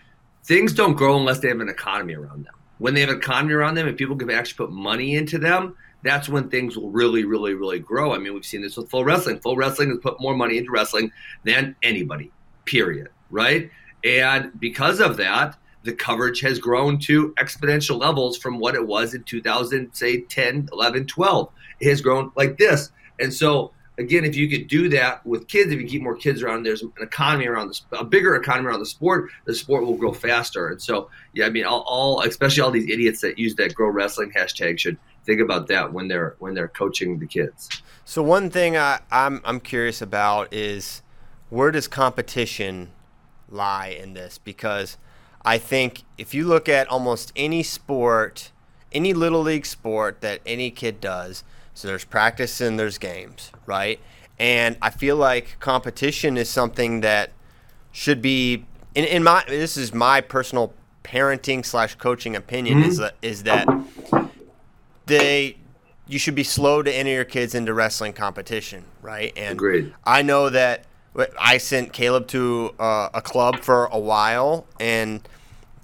things don't grow unless they have an economy around them. When they have an economy around them and people can actually put money into them, that's when things will really, really, really grow. I mean, we've seen this with FloWrestling. Full wrestling has put more money into wrestling than anybody, period. Right? And because of that, the coverage has grown to exponential levels from what it was in 2000, say 10, 11, 12. It has grown like this. And so, again, if you could do that with kids, if you keep more kids around, there's an economy around this, a bigger economy around the sport, the sport will grow faster. And so, yeah, I mean, all, all especially all these idiots that use that grow wrestling hashtag should think about that when they're when they're coaching the kids. So one thing I, I'm I'm curious about is where does competition lie in this? Because I think if you look at almost any sport, any little league sport that any kid does, so there's practice and there's games, right? And I feel like competition is something that should be in, in my this is my personal parenting slash coaching opinion is that is that they you should be slow to enter your kids into wrestling competition, right? And Agreed. I know that I sent Caleb to uh, a club for a while, and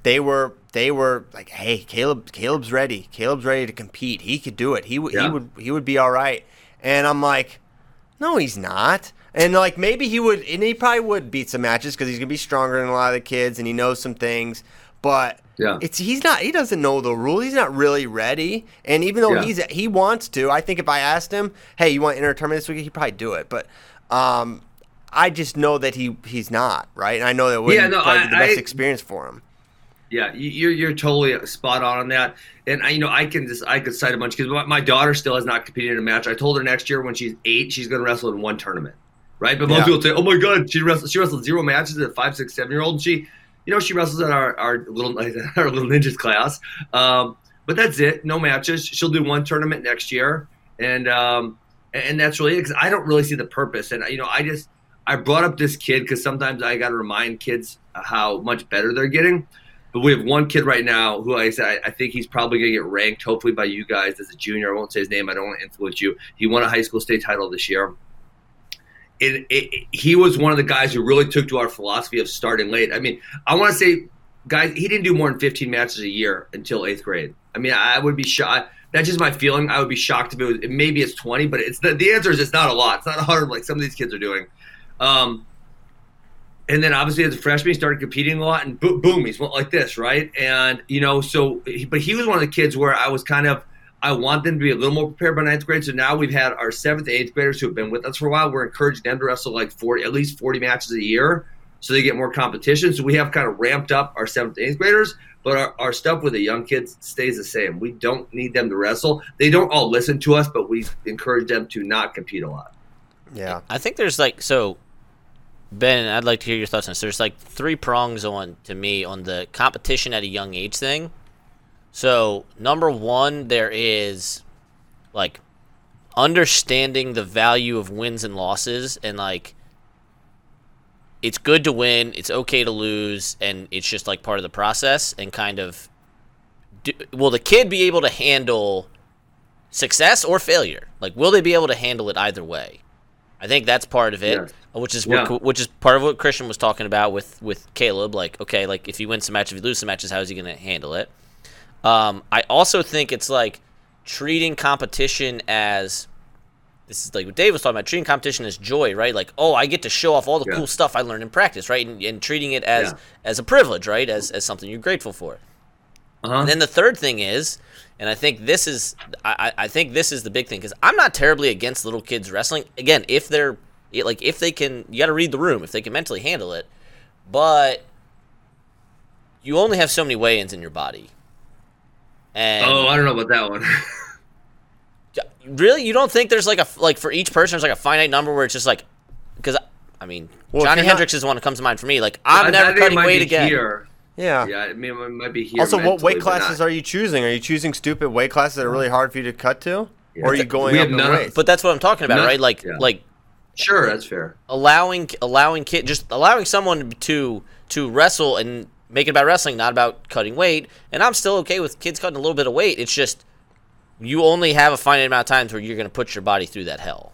they were they were like, "Hey, Caleb, Caleb's ready. Caleb's ready to compete. He could do it. He would he would he would be all right." And I'm like, "No, he's not." And like maybe he would, and he probably would beat some matches because he's gonna be stronger than a lot of the kids, and he knows some things. But Yeah. it's he's not he doesn't know the rule. He's not really ready. And even though Yeah. he's he wants to, I think if I asked him, "Hey, you want to enter a tournament this week?" He'd probably do it. But um, I just know that he he's not right, and I know that would Yeah, yeah, no, probably I- be the best I- experience for him. Yeah, you- you're you're totally spot on on that. And I, you know, I can just I could cite a bunch because my, my daughter still has not competed in a match. I told her next year when she's eight, she's going to wrestle in one tournament, right? But most Yeah. people say, "Oh my God, she wrestled she wrestled zero matches at five, six, seven year old." And she, you know, she wrestles at our our little *laughs* our little ninjas class. Um, but that's it, no matches. She'll do one tournament next year, and um, and that's really it. Because I don't really see the purpose, and you know, I just I brought up this kid because sometimes I got to remind kids how much better they're getting. But we have one kid right now who I said I, I think he's probably going to get ranked, hopefully by you guys as a junior. I won't say his name. I don't want to influence you. He won a high school state title this year. It, it, he was one of the guys who really took to our philosophy of starting late. I mean, I want to say, guys, he didn't do more than 15 matches a year until eighth grade. I mean, I would be shocked. That's just my feeling. I would be shocked if it was. Maybe it's 20, but it's the, the answer is it's not a lot. It's not 100 like some of these kids are doing. Um, and then obviously as a freshman, he started competing a lot, and boom, boom he's went like this, right? And you know, so but he was one of the kids where I was kind of I want them to be a little more prepared by ninth grade. So now we've had our seventh, eighth graders who have been with us for a while. We're encouraging them to wrestle like 40, at least 40 matches a year, so they get more competition. So we have kind of ramped up our seventh, eighth graders, but our, our stuff with the young kids stays the same. We don't need them to wrestle. They don't all listen to us, but we encourage them to not compete a lot. Yeah, I think there's like so. Ben, I'd like to hear your thoughts on this. There's like three prongs on to me on the competition at a young age thing. So number one, there is like understanding the value of wins and losses, and like it's good to win, it's okay to lose, and it's just like part of the process. And kind of, do, will the kid be able to handle success or failure? Like, will they be able to handle it either way? I think that's part of it, which is what, which is part of what Christian was talking about with with Caleb. Like, okay, like if he wins some matches, if he loses some matches, how is he going to handle it? Um, I also think it's like treating competition as this is like what Dave was talking about, treating competition as joy, right? Like, oh, I get to show off all the Yeah. cool stuff I learned in practice, right? And, and treating it as Yeah. as a privilege, right? As as something you're grateful for. Uh-huh. And then the third thing is, and I think this is, I, I think this is the big thing because I'm not terribly against little kids wrestling. Again, if they're it- like if they can, you got to read the room if they can mentally handle it. But you only have so many weigh-ins in your body. And oh, I don't know about that one. *laughs* really, you don't think there's like a like for each person there's like a finite number where it's just like because I mean Well, Johnny you're not- Hendricks is the one that comes to mind for me. Like I'm never cutting weight again. Here. Yeah. Yeah, I mean, it might be here. Also, what weight classes are you choosing? Are you choosing stupid weight classes that are really hard for you to cut to, or are you going We up have in none weight? But that's what I'm talking about, Not- right? Like yeah. like Sure, that's fair. allowing allowing kid just allowing someone to to wrestle and make it about wrestling, not about cutting weight. And I'm still okay with kids cutting a little bit of weight. It's just you only have a finite amount of times where you're going to put your body through that hell.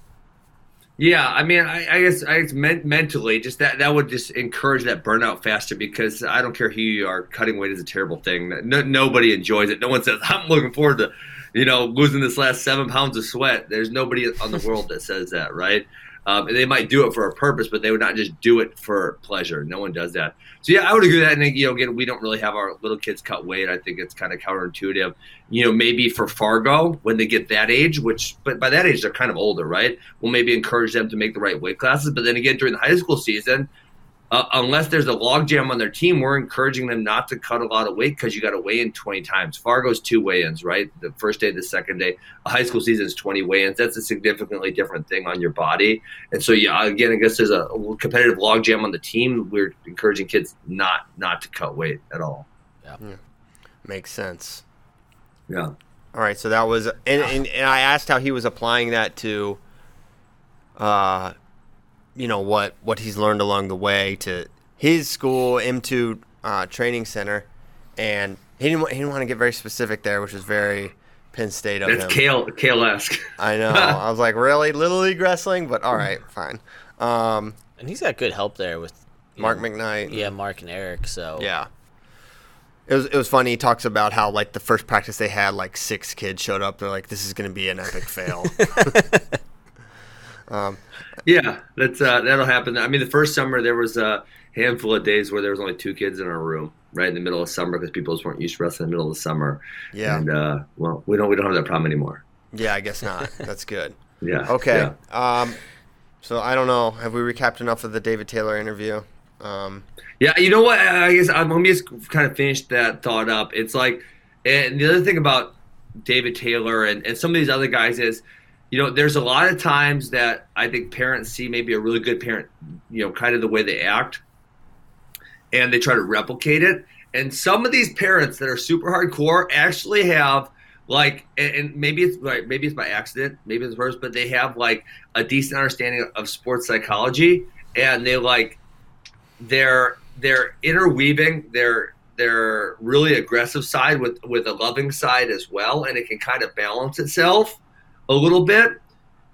Yeah, I mean, I, I guess I guess men- mentally, just that that would just encourage that burnout faster because I don't care who you are, cutting weight is a terrible thing. No, nobody enjoys it. No one says *laughs* I'm looking forward to, you know, losing this last seven pounds of sweat. There's nobody on the *laughs* world that says that, right? Um, and they might do it for a purpose, but they would not just do it for pleasure. No one does that. So yeah, I would agree with that. And you know, again, we don't really have our little kids cut weight. I think it's kind of counterintuitive. You know, maybe for Fargo when they get that age, which but by that age they're kind of older, right? We'll maybe encourage them to make the right weight classes. But then again, during the high school season, uh, unless there's a logjam on their team, we're encouraging them not to cut a lot of weight because you got to weigh in 20 times. Fargo's two weigh-ins, right? The first day, the second day. A high school season is 20 weigh-ins. That's a significantly different thing on your body. And so, yeah, again, I guess there's a competitive logjam on the team. We're encouraging kids not not to cut weight at all. Yeah. yeah. Makes sense. Yeah. All right, so that was, and, and, and I asked how he was applying that to, uh, you know what what he's learned along the way to his school M2 uh, training center, and he didn't he didn't want to get very specific there, which is very Penn State of That's him. Cael Cael-esque. I know. I was like, really, little league wrestling, but all right, *laughs* fine. Um, And he's got good help there with Mark know, McKnight. Yeah, Mark and Eric. So Yeah. It was it was funny. He talks about how like the first practice they had, like six kids showed up. They're like, "This is going to be an epic fail." *laughs* *laughs* Yeah, that's uh, that'll happen. I mean, the first summer there was a handful of days where there was only two kids in our room, right in the middle of summer, because people just weren't used to wrestling in the middle of the summer. Yeah. and uh, well, we don't we don't have that problem anymore. yeah, I guess not. That's good. *laughs* Yeah. Okay. Yeah. Um, so I don't know. Have we recapped enough of the David Taylor interview? Um, Yeah, you know what? I guess I'm, let me just kind of finish that thought up. It's like, and the other thing about David Taylor and, and some of these other guys is, you know, there's a lot of times that I think parents see maybe a really good parent, you know, kind of the way they act, and they try to replicate it. And some of these parents that are super hardcore actually have like, and, maybe it's right, maybe it's by accident, maybe it's worse, but they have like a decent understanding of sports psychology, and they like they're they're interweaving their their really aggressive side with with a loving side as well, and it can kind of balance itself a little bit.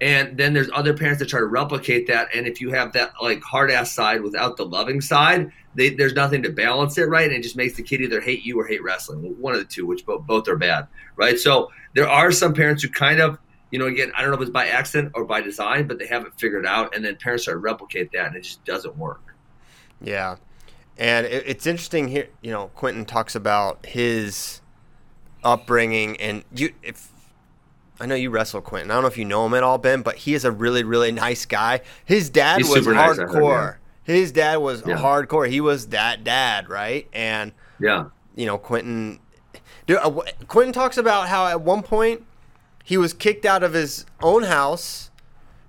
And then there's other parents that try to replicate that, and if you have that like hard ass side without the loving side, they, there's nothing to balance it, right? And it just makes the kid either hate you or hate wrestling, one of the two, which both both are bad, right? So there are some parents who kind of you know, again, I don't know if it's by accident or by design, but they haven't figured out, and then parents try to replicate that, and it just doesn't work. yeah, and it, it's interesting here. You know, Quentin talks about his upbringing, and you. If I know you wrestle Quentin, I don't know if you know him at all, Ben, but he is a really, really nice guy. His dad He's was super nice, hardcore. His dad was Yeah. hardcore. He was that dad, right? And Yeah. you know, Quentin. Dude, uh, Quentin talks about how at one point he was kicked out of his own house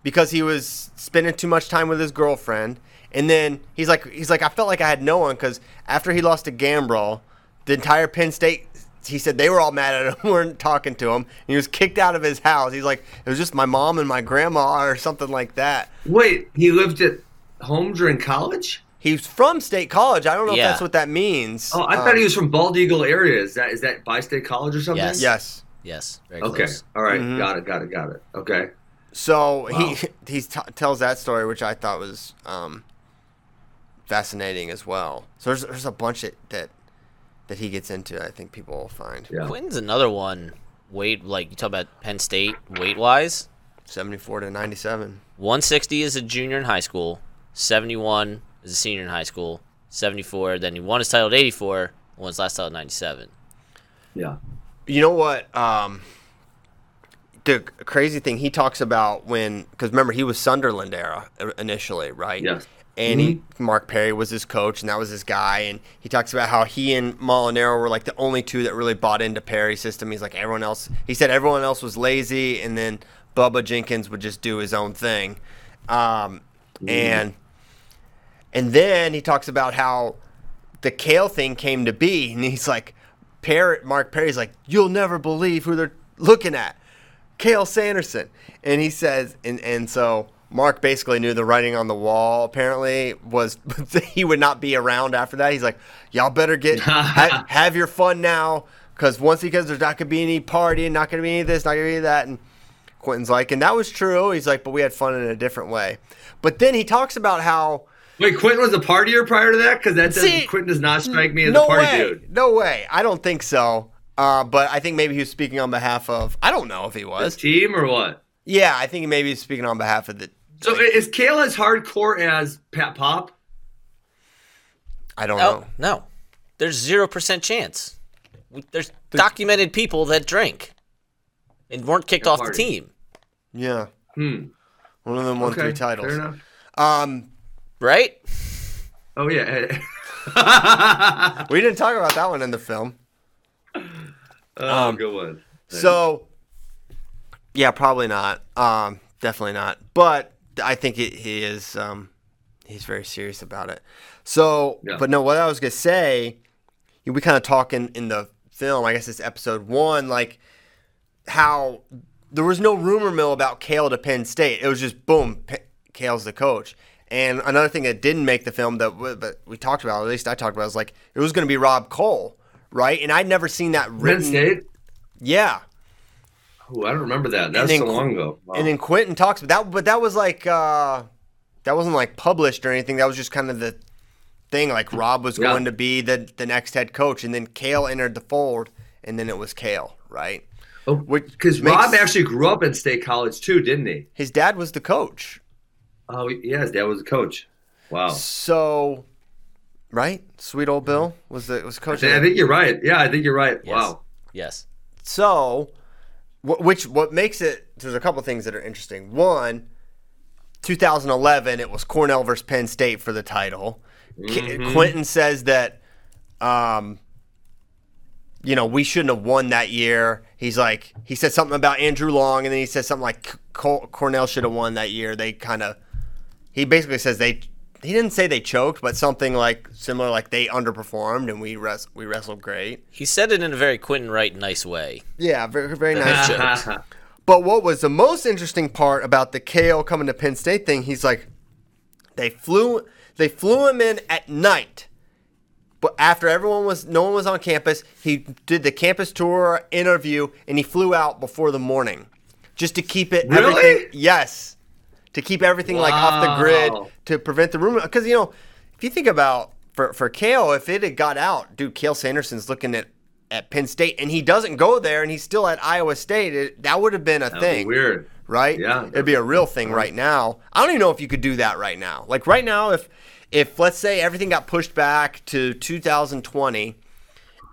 because he was spending too much time with his girlfriend, and then he's like, he's like, I felt like I had no one because after he lost to Gambrel, the entire Penn State. He said they were all mad at him, *laughs* weren't talking to him. And he was kicked out of his house. He's like, it was just my mom and my grandma or something like that. Wait, he lived at home during college? He's from State College. I don't know Yeah. if that's what that means. Oh, I Um, thought he was from Bald Eagle area. Is that is that by State College or something? Yes. Yes. yes, very Okay. close. All right. Mhm. Got it. Got it. Got it. Okay. So he *laughs* he t- tells that story, which I thought was um, fascinating as well. So there's there's a bunch that that, that he gets into. I think people will find Yeah. Quentin's another one. Weight like you talk about Penn State weight wise. seventy four to ninety seven. 160 is a junior in high school. 71 is a senior in high school. 74. Then he won his title at 84. Won his last title at 97. Yeah. You know what? Um, the crazy thing he talks about when because remember he was Sunderland era initially, right? Yes. And he Mark Perry was his coach, and that was his guy. And he talks about how he and Molinaro were like the only two that really bought into Perry's system. He's like everyone else. He said everyone else was lazy, and then Bubba Jenkins would just do his own thing. Um, and and then he talks about how the Cael thing came to be, and he's like, Perry, Mark Perry's like, you'll never believe who they're looking at, Cael Sanderson, and he says, and and so Mark basically knew the writing on the wall. Apparently, was *laughs* he would not be around after that. He's like, y'all better get *laughs* have, have your fun now, because once he goes, there's not gonna be any partying, not gonna be any of this, not gonna be any of that, and. Quentin's like, and that was true. He's like, but we had fun in a different way. But then he talks about how Wait, Quentin was a partier prior to that? Because that doesn't, See, Quentin does not strike me as no a party way, dude. no way. I don't think so. Uh, but I think maybe he was speaking on behalf of. I don't know if he The was. team or what? Yeah, I think maybe he's speaking on behalf of the. So is Cael as hardcore as Pat Pop? I don't Oh know. no, there's zero percent chance. We- There's documented people that drink and weren't kicked And off the team, Yeah, Hmm. one of them won Okay. three Fair titles. enough. Um, right? Oh yeah. *laughs* we didn't talk about that one in the film. oh, Um, good one. So, yeah, probably not. Um, definitely not. But I think it, he is. Um, he's very serious about it. So, Yeah. but no, what I was gonna say, we kind of talk in, in the film. I guess it's episode one, like how there was no rumor mill about Cael to Penn State. It was just boom, P- Cael's the coach. And another thing that didn't make the film that w- but we talked about, at least I talked about, was like it was going to be Rob Koll, right? And I'd never seen that Penn written. State. Yeah, Oh, I don't remember that. That was so long ago. Wow. And then Quentin talks, but that but that was like uh, that wasn't like published or anything. That was just kind of the thing. Like Rob was Yeah. going to be the the next head coach, and then Cael entered the fold, and then it was Cael, right? Oh, because Rob actually grew up in State College too, didn't he? His dad was the coach, Oh, yeah, his dad was a coach. Wow. so right, sweet old Bill was the was I coach. think, I think you're right. Yeah, I think you're right. Yes. Wow. Yes. So, wh- which what makes it? There's a couple things that are interesting. One, 2011, it was Cornell versus Penn State for the title. K- Quentin says that, um, you know, we shouldn't have won that year. He's like, he said something about Andrew Long, and then he says something like Cornell should have won that year. They kind of, he basically says they. He didn't say they choked, but something like similar, like they underperformed and we res- we wrestled great. He said it in a very Quentin Wright nice way. Yeah, very very nice. Jokes. *laughs* But what was the most interesting part about the Cael coming to Penn State thing? He's like, they flew they flew him in at night, but after everyone was no one was on campus, he did the campus tour interview and he flew out before the morning, just to keep it Really? everything. Yes, to keep everything like off the grid Wow. To prevent the rumor. Because you know, if you think about for for Cael, if it had got out, dude, Cael Sanderson's looking at. At Penn State, and he doesn't go there, and he's still at Iowa State. It, that would have been a That would be thing weird. right? Yeah. it'd be a real thing right now. I don't even know if you could do that right now. Like right now, if if let's say everything got pushed back to 2020,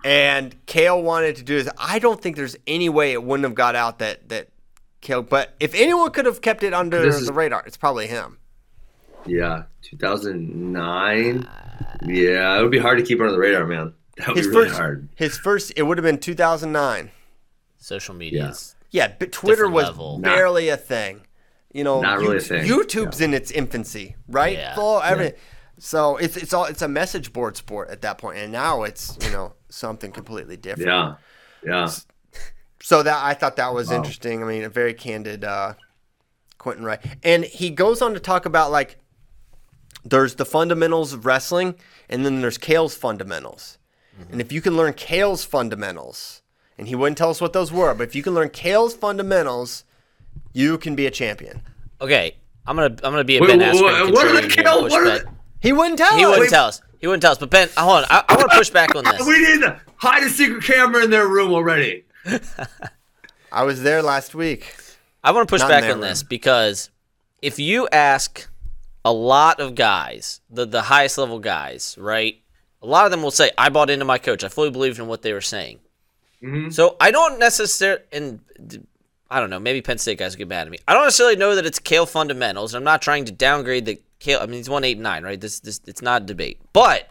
and Cael wanted to do this, I don't think there's any way it wouldn't have got out that that Cael. But if anyone could have kept it under is- the radar, it's probably him. Yeah, 2009. Yeah, it would be hard to keep under the radar, man. That would His be really first, hard. his first, it would have been 2009. Social media Yeah. Yeah, but Twitter was level. barely a thing. You know, Not really a thing. YouTube's in its infancy, right? Yeah. Full everything. So it's it's all it's a message board sport at that point, and now it's you know something completely different. Yeah, yeah. So that I thought that was Wow. interesting. I mean, a very candid uh, Quentin Wright, and he goes on to talk about like there's the fundamentals of wrestling, and then there's Cael's fundamentals. Mm-hmm. And if you can learn Cael's fundamentals, and he wouldn't tell us what those were, but if you can learn Cael's fundamentals, You can be a champion. Okay, I'm gonna I'm gonna be a Wait, Ben wait, Askren wait, what are the contrarian here kill- and push what are the- He wouldn't tell He us. wouldn't tell us. He wouldn't tell us. But Ben, hold on. I, I want to push back on this. *laughs* We need to hide a secret camera in their room already. *laughs* I was there last week. I want to push Not back their on this because if you ask a lot of guys, the the highest level guys, right? A lot of them will say, "I bought into my coach. I fully believed in what they were saying." Mhm. So I don't necessarily, and I don't know, maybe Penn State guys get mad at me. I don't necessarily know that it's Cael fundamentals. I'm not trying to downgrade the Cael. I mean, he's one eight nine, right? This this it's not a debate, but.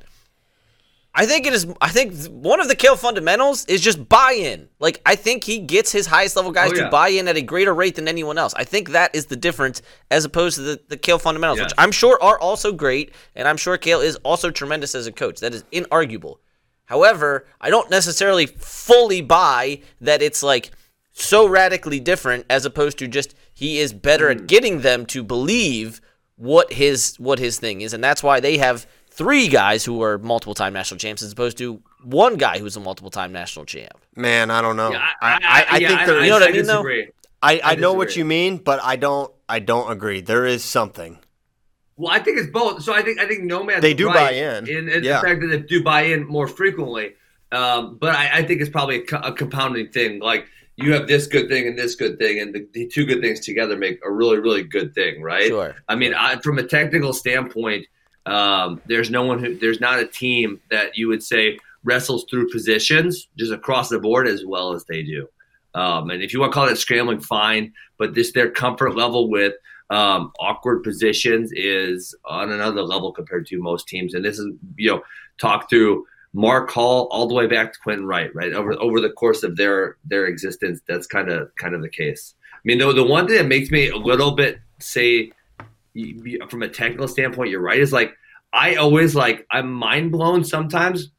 I think it is. I think one of the Cael fundamentals is just buy-in. Like I think he gets his highest level guys Oh, to buy in at a greater rate than anyone else. I think that is the difference as opposed to the, the Cael fundamentals, Yeah. which I'm sure are also great, and I'm sure Cael is also tremendous as a coach. That is inarguable. However, I don't necessarily fully buy that it's like so radically different as opposed to just he is better Hmm. at getting them to believe what his what his thing is, and that's why they have three guys who are multiple time national champs as opposed to one guy who's a multiple time national champ. Man, I don't know. Yeah, I, I, I yeah, think there You know what I mean, though? I, I know what you mean, but I don't. I don't agree. There is something. Well, I think it's both. So I think I think Nomad's They do right buy in. in, in Yeah. the fact that they do buy in more frequently. Um, but I, I think it's probably a, co- a compounding thing. Like you have this good thing and this good thing, and the, the two good things together make a really really good thing, right? Sure. I mean, I, from a technical standpoint, um, there's no one who there's not a team that you would say wrestles through positions just across the board as well as they do. Um, and if you want to call it scrambling, fine. But this their comfort level with um, awkward positions is on another level compared to most teams. And this is you know talk through Mark Hall all the way back to Quentin Wright, right over over the course of their their existence. That's kind of kind of the case. I mean, though the one thing that makes me a little bit say from a technical standpoint, you're right. Is like I always like I'm mind blown sometimes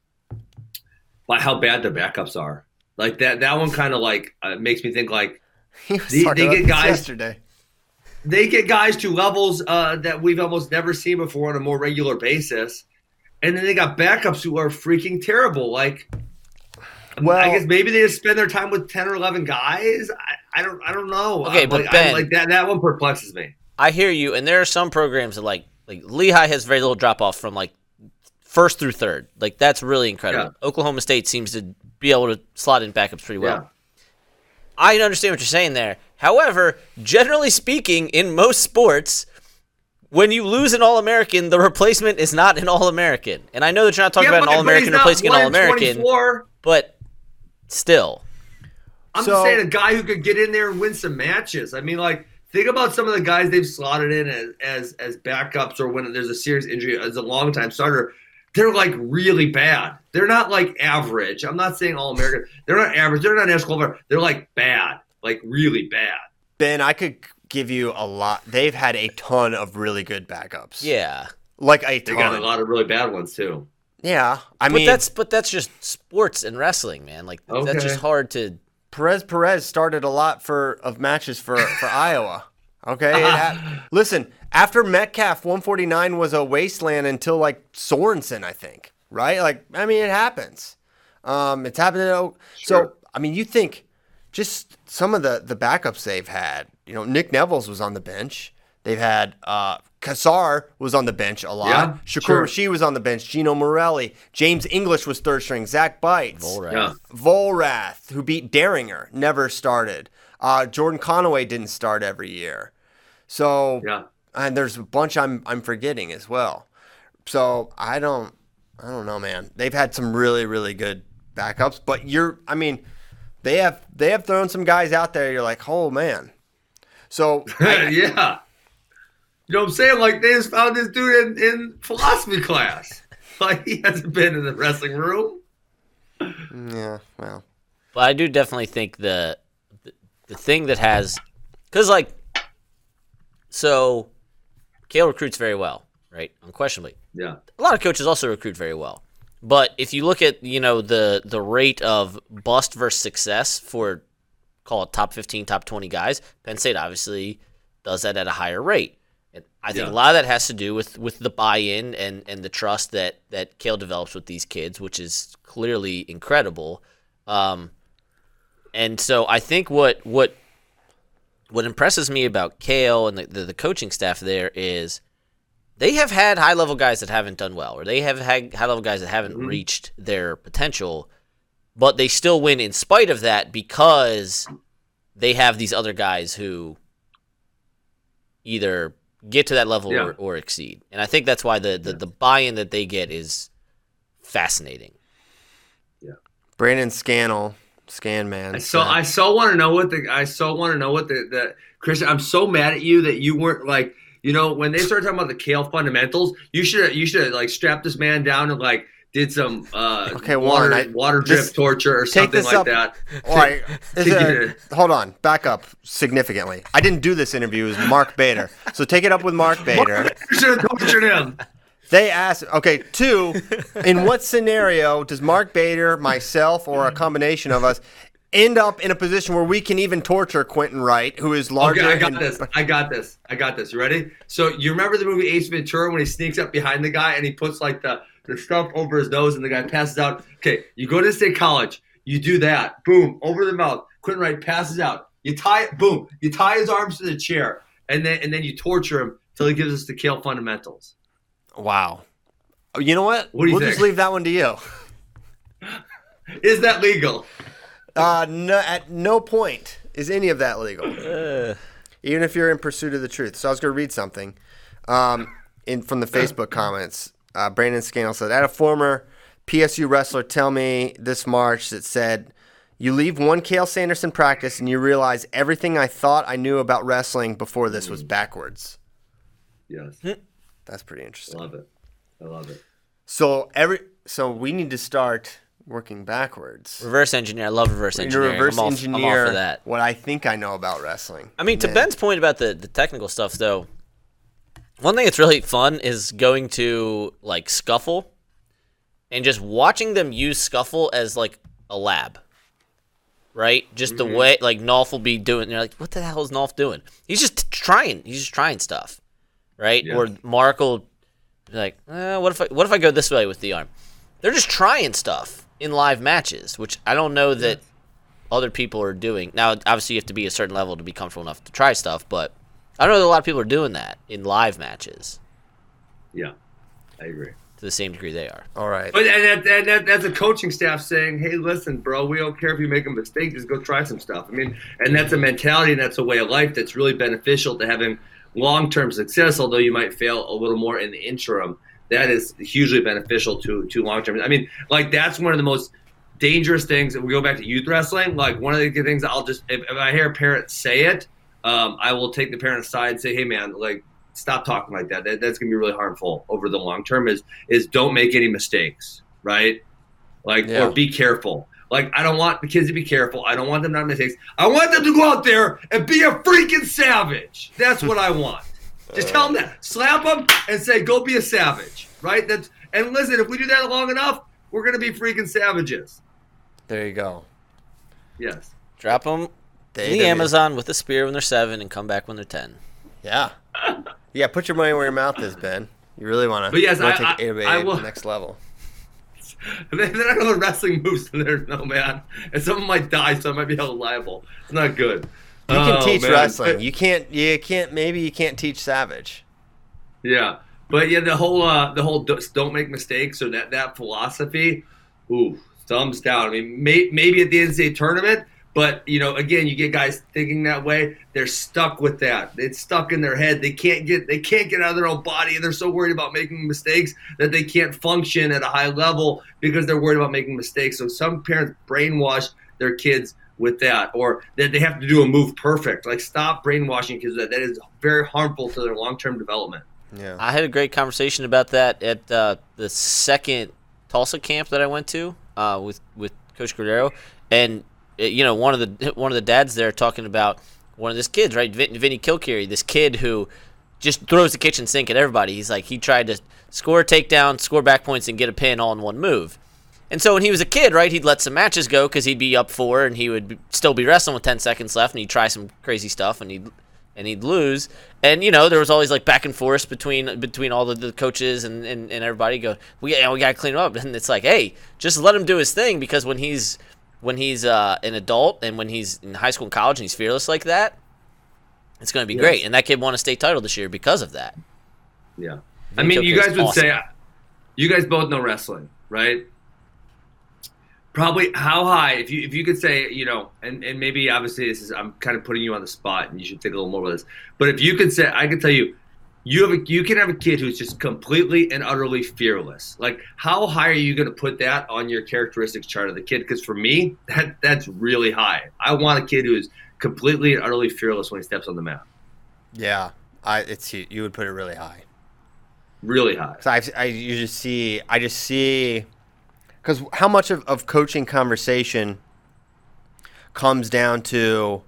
by how bad the backups are. Like that that one kind of like uh, makes me think like *laughs* They- they get guys- yesterday. they get guys to levels uh, that we've almost never seen before on a more regular basis, and then they got backups who are freaking terrible. Like, Well- I guess maybe they just spend their time with ten or eleven guys. I, I don't I don't know. Okay, I'm but like, Ben- like that that one perplexes me. I hear you, and there are some programs that like like Lehigh has very little drop off from like first through third. Like that's really incredible. Oklahoma State seems to be able to slot in backups pretty well. Yeah. I understand what you're saying there. However, generally speaking, in most sports, when you lose an All American, the replacement is not an All American. And I know that you're not talking Yeah, about an All American replacing an All American, but still. I'm So- just saying a guy who could get in there and win some matches. I mean, like think about some of the guys they've slotted in as as, as backups or when there's a serious injury as a long time starter. They're like really bad. They're not like average. I'm not saying all American. They're not average. They're not national level. They're like bad, like really bad. Ben, I could give you a lot. They've had a ton of really good backups. Yeah. like a They got a lot of really bad ones too. Yeah, I But mean, that's but that's just sports and wrestling, man. Like that's just hard to Perez Perez started a lot for of matches for for *laughs* Iowa. Okay, ha- listen. After Metcalf, 149 was a wasteland until like Sorensen, I think. Right? Like, I mean, it happens. Um, it's happened. So, Sure. I mean, you think just some of the the backups they've had. You know, Nick Nevills was on the bench. They've had uh, Cassar was on the bench a lot. Yeah, Shakur sure. Rashid was on the bench. Gino Morelli, James English was third string. Zach Beitz. Volrath. Yeah. Volrath, who beat Daringer, never started. Uh, Jordan Conaway didn't start every year. So, Yeah. and there's a bunch I'm I'm forgetting as well. So I don't I don't know, man. They've had some really really good backups, but you're I mean, they have they have thrown some guys out there. You're like, oh man. So *laughs* yeah. You know what I'm saying? Like they just found this dude in, in philosophy class. *laughs* Like he hasn't been in the wrestling room. yeah, well, But I do definitely think the the, the thing that has because like so Cael recruits very well, right? Unquestionably. Yeah. A lot of coaches also recruit very well. But if you look at, you know, the the rate of bust versus success for call it top 15, top 20 guys, Penn State obviously does that at a higher rate. I think Yeah. a lot of that has to do with with the buy-in and and the trust that that Cael develops with these kids, which is clearly incredible. Um and so I think what what what impresses me about Cael and the, the, the coaching staff there is they have had high level guys that haven't done well, or they have had high level guys that haven't Mhm. reached their potential, but they still win in spite of that because they have these other guys who either get to that level Yeah. or, or exceed. And I think that's why the, the, the buy in that they get is fascinating. Yeah. Brandon Scannell, Scan Man. I so I so want to know what the I so want to know what the the Christian. I'm so mad at you that you weren't like you know when they started talking about the Cael fundamentals. You should you should like strap this man down and like did some uh Okay, water Warren, I- water drip this- torture or something like up- that. All right. *laughs* Is to it- hold on. Back up significantly. I didn't do this interview. It was Mark Bader. So take it up with Mark Bader. You should have tortured him. They asked, okay, two, in what scenario does Mark Bader, myself, or a combination of us end up in a position where we can even torture Quentin Wright, who is larger? Okay, I got and- this. I got this. I got this. You ready? So you remember the movie Ace Ventura when he sneaks up behind the guy and he puts like the, the stuff over his nose and the guy passes out? Okay, you go to state college, you do that, boom, over the mouth. Quentin Wright passes out. You tie it, boom, you tie his arms to the chair, and then and then you torture him till he gives us the Cael fundamentals. Wow. Oh, You know what? What do you we'll just leave that one to you. *laughs* Is that legal? Uh, no, at no point is any of that legal. even if you're in pursuit of the truth. So I was going to read something um, in from the Facebook comments. Uh, Brandon Scannell said, "I had a former PSU wrestler tell me this March that said." You leave one Cael Sanderson practice and you realize everything I thought I knew about wrestling before this was backwards. Yes, That's pretty interesting. I love it. I love it. So every so we need to start working backwards. Reverse engineer. I love reverse We need to engineering. reverse I'm all, engineer I'm all for that. what I think I know about wrestling. I mean, to Man. Ben's point about the, the technical stuff, though, one thing that's really fun is going to like Scuffle and just watching them use Scuffle as like a lab. Right? Just Mm-hmm. the way like Nolf will be doing. They're like, what the hell is Nolf doing? He's just trying. He's just trying stuff. Right? Yeah. Or Mark will be like, eh, what if I what if I go this way with the arm? They're just trying stuff in live matches, which I don't know that other people are doing. Now, obviously, you have to be a certain level to be comfortable enough to try stuff, but I don't know that a lot of people are doing that in live matches Yeah, I agree. to the same degree they are. All right. But and, that, and that, that's a coaching staff saying, "Hey, listen, bro, we don't care if you make a mistake. Just go try some stuff." I mean, and that's a mentality and that's a way of life that's really beneficial to having long-term success. Although you might fail a little more in the interim, that is hugely beneficial to to long-term. I mean, like that's one of the most dangerous things. If we go back to youth wrestling, like one of the things I'll just if, if I hear a parent say it, um, I will take the parent aside and say, "Hey, man, like." Stop talking like that. that. That's gonna be really harmful over the long term. Is is don't make any mistakes, right? Like Yeah. or be careful. Like I don't want the kids to be careful. I don't want them to make mistakes. I want them to go out there and be a freaking savage. That's what I want. *laughs* Just tell them that. Slap them and say, "Go be a savage." Right? That's and listen. If we do that long enough, we're gonna be freaking savages. There you go. Yes. Drop them The in the Amazon with a spear when they're seven and come back when they're ten. Yeah. Yeah, put your money where your mouth is, Ben. You really want to But yes, I- take I- AWA I to will- the next level. *laughs* They're not know the wrestling moves. They're no man. And someone might die, so I might be held liable. It's not good. You can Oh, teach man. wrestling. You can't. You can't. Maybe you can't teach Savage. Yeah, but yeah, the whole uh, the whole don't don't make mistakes or that that philosophy, ooh, thumbs down. I mean, may, maybe at the NCAA tournament, but you know, again, you get guys thinking that way. They're stuck with that. It's stuck in their head. They can't get they can't get out of their own body, and they're so worried about making mistakes that they can't function at a high level because they're worried about making mistakes. So some parents brainwash their kids with that, or that they have to do a move perfect. Like stop brainwashing kids. That that is very harmful to their long term development. Yeah. I had a great conversation about that at uh, the second Tulsa camp that I went to uh, with with Coach Cordero, and you know one of the one of the dads there talking about one of his kids, right, Vin, Vinny Kilcarry, this kid who just throws the kitchen sink at everybody. He's like he tried to score a takedown, score back points, and get a pin all in one move. And so when he was a kid, right, he'd let some matches go because he'd be up four and he would be, still be wrestling with ten seconds left, and he'd try some crazy stuff and he'd and he'd lose. And you know there was always like back and forth between between all the, the coaches and, and, and everybody go we we gotta clean him up. And it's like hey, just let him do his thing because when he's when he's uh, an adult and when he's in high school and college and he's fearless like that, It's going to be Yes. great, and that kid won a state title this year because of that. Yeah. I mean, you guys would awesome. say, you guys both know wrestling, right? Probably how high, if you if you could say, you know, and, and maybe obviously this is I'm kind of putting you on the spot, and you should think a little more about this. But if you could say, I could tell you, you have a, you can have a kid who's just completely and utterly fearless. Like, how high are you going to put that on your characteristics chart of the kid? Because for me, that that's really high. I want a kid who is completely and utterly fearless when he steps on the mat. Yeah, I it's you, you would put it really high. Really high. So I, I you just see I just see because how much of, of coaching conversation comes down to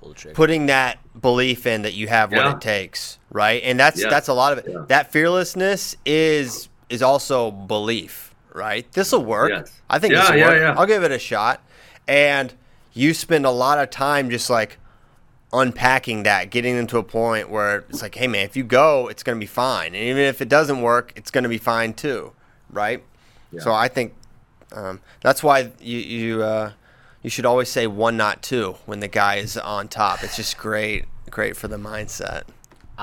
Pull the trigger. putting that belief in that you have Yeah. what it takes, right? And that's Yeah. that's a lot of it. Yeah. That fearlessness is is also belief, right? This will work. Yes. I think Yeah, this will yeah, work. yeah. I'll give it a shot. And you spend a lot of time just like unpacking that, getting them to a point where it's like, hey man, if you go, it's gonna be fine. And even if it doesn't work, it's gonna be fine too, right? So I think um, that's why you you uh, you should always say one, not two, when the guy is on top. It's just great, great for the mindset.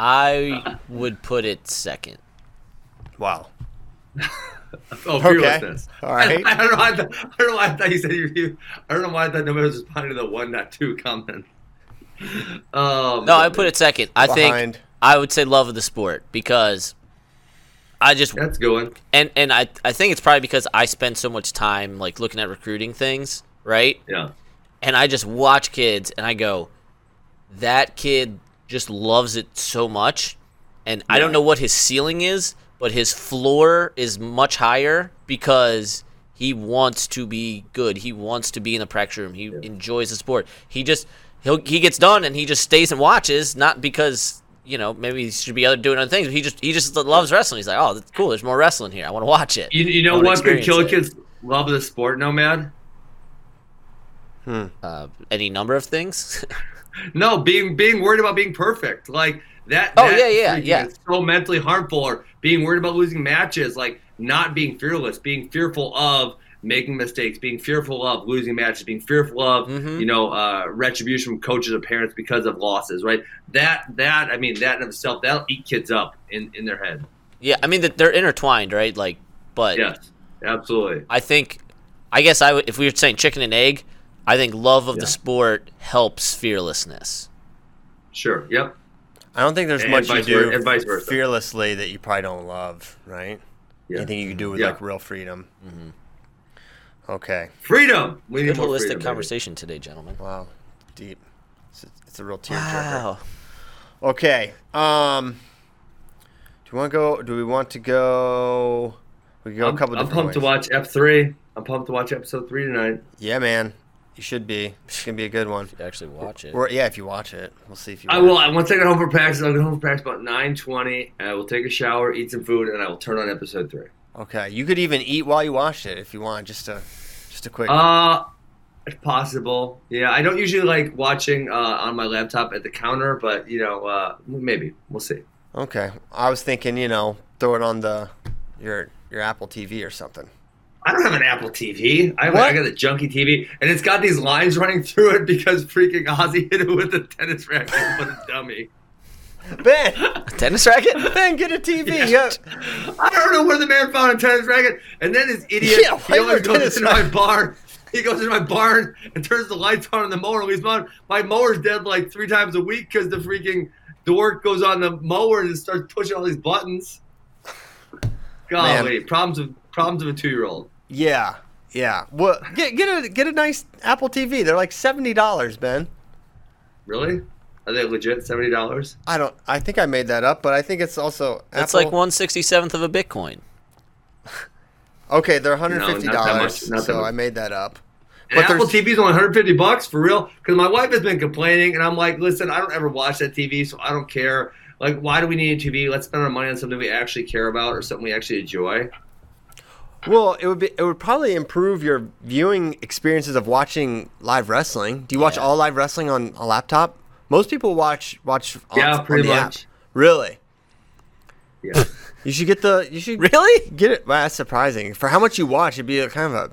I *laughs* would put it second. Wow. *laughs* Oh, Okay. fearlessness. All right. I, don't know. Why I, thought, I don't know why I thought you said you. you- I don't know why I thought nobody was responding to the one not two comment. *laughs* Um, No, I put it second. I Behind. think I would say love of the sport because I just That's going. and and I I think it's probably because I spend so much time like looking at recruiting things, right? Yeah. And I just watch kids and I go, that kid just loves it so much, and I don't know what his ceiling is, but his floor is much higher because he wants to be good. He wants to be in the practice room. He enjoys the sport. He just he'll he gets done and he just stays and watches, not because you know maybe he should be other doing other things. But he just he just loves wrestling. He's like, oh, that's cool. There's more wrestling here. I want to watch it. You, you know wanna what could experience kill kids' love the sport, Nomad? Uh, any number of things. *laughs* No, being being worried about being perfect, like that. Oh, that yeah, yeah, yeah. is so mentally harmful. Or being worried about losing matches, like not being fearless, being fearful of making mistakes, being fearful of losing matches, being fearful of Mhm. you know uh, retribution from coaches or parents because of losses. Right? That that I mean that in itself that'll eat kids up in in their head. yeah, I mean that they're intertwined, right? Like, but Yes, absolutely. I think, I guess I would, if we were saying chicken and egg, I think love of Yeah. the sport helps fearlessness. Sure. Yep. I don't think there's And much you do ver- and vice versa. fearlessly that you probably don't love, right? Yeah. Anything you can do with Yeah. like real freedom. Okay. Freedom. We need Good more holistic freedom, baby. conversation today, gentlemen. Wow. Deep. It's a, it's a real tearjerker. Wow. Okay. Um. Do we want to go? Do we want to go? We can go I'm, a couple I'm different pumped to watch F three. I'm pumped to watch episode three tonight. Yeah, man. You should be. It's gonna be a good one. You actually watch it. Or yeah, if you watch it, we'll see if you. I watch will. it. I once I get home from practice, I'll get home from practice about nine twenty. I will take a shower, eat some food, and I will turn on episode three. Okay. You could even eat while you watch it if you want. Just a, just a quick. Uh, it's possible. Yeah, I don't usually like watching uh, on my laptop at the counter, but you know, uh, maybe we'll see. okay. I was thinking, you know, throw it on the your your Apple TV or something. I don't have an Apple TV. I, I got a junky TV, and it's got these lines running through it because freaking Ozzy hit it with a tennis racket. What a dummy! Ben, *laughs* Tennis racket? Ben, get a TV. Yeah. I don't know where the man found a tennis racket, and then his idiot Yeah, he always goes into my barn. He goes into my barn and turns the lights on in the mower. and leaves my my mower's dead like three times a week because the freaking dork goes on the mower and starts pushing all these buttons. Golly, problems of problems of a two year old. Yeah. Yeah. Well, get get a get a nice Apple TV. They're like seventy dollars, Ben. Really? Are they legit seventy dollars? I don't. I think I made that up, but I think it's also. That's Apple. like one sixty seventh of a Bitcoin. *laughs* Okay, they're one hundred fifty dollars. much, not that So. I made that up. An But Apple there's- TV's only 150 bucks for real. Because my wife has been complaining, and I'm like, listen, I don't ever watch that TV, so I don't care. Like, why do we need a TV? Let's spend our money on something we actually care about or something we actually enjoy. Well, it would be. It would probably improve your viewing experiences of watching live wrestling. Do you watch all live wrestling on a laptop? Most people watch watch. On, Yeah, on pretty the app. much. Really? Yeah. *laughs* You should get the. You should Really? get it. Well, that's surprising. For how much you watch, it'd be a kind of a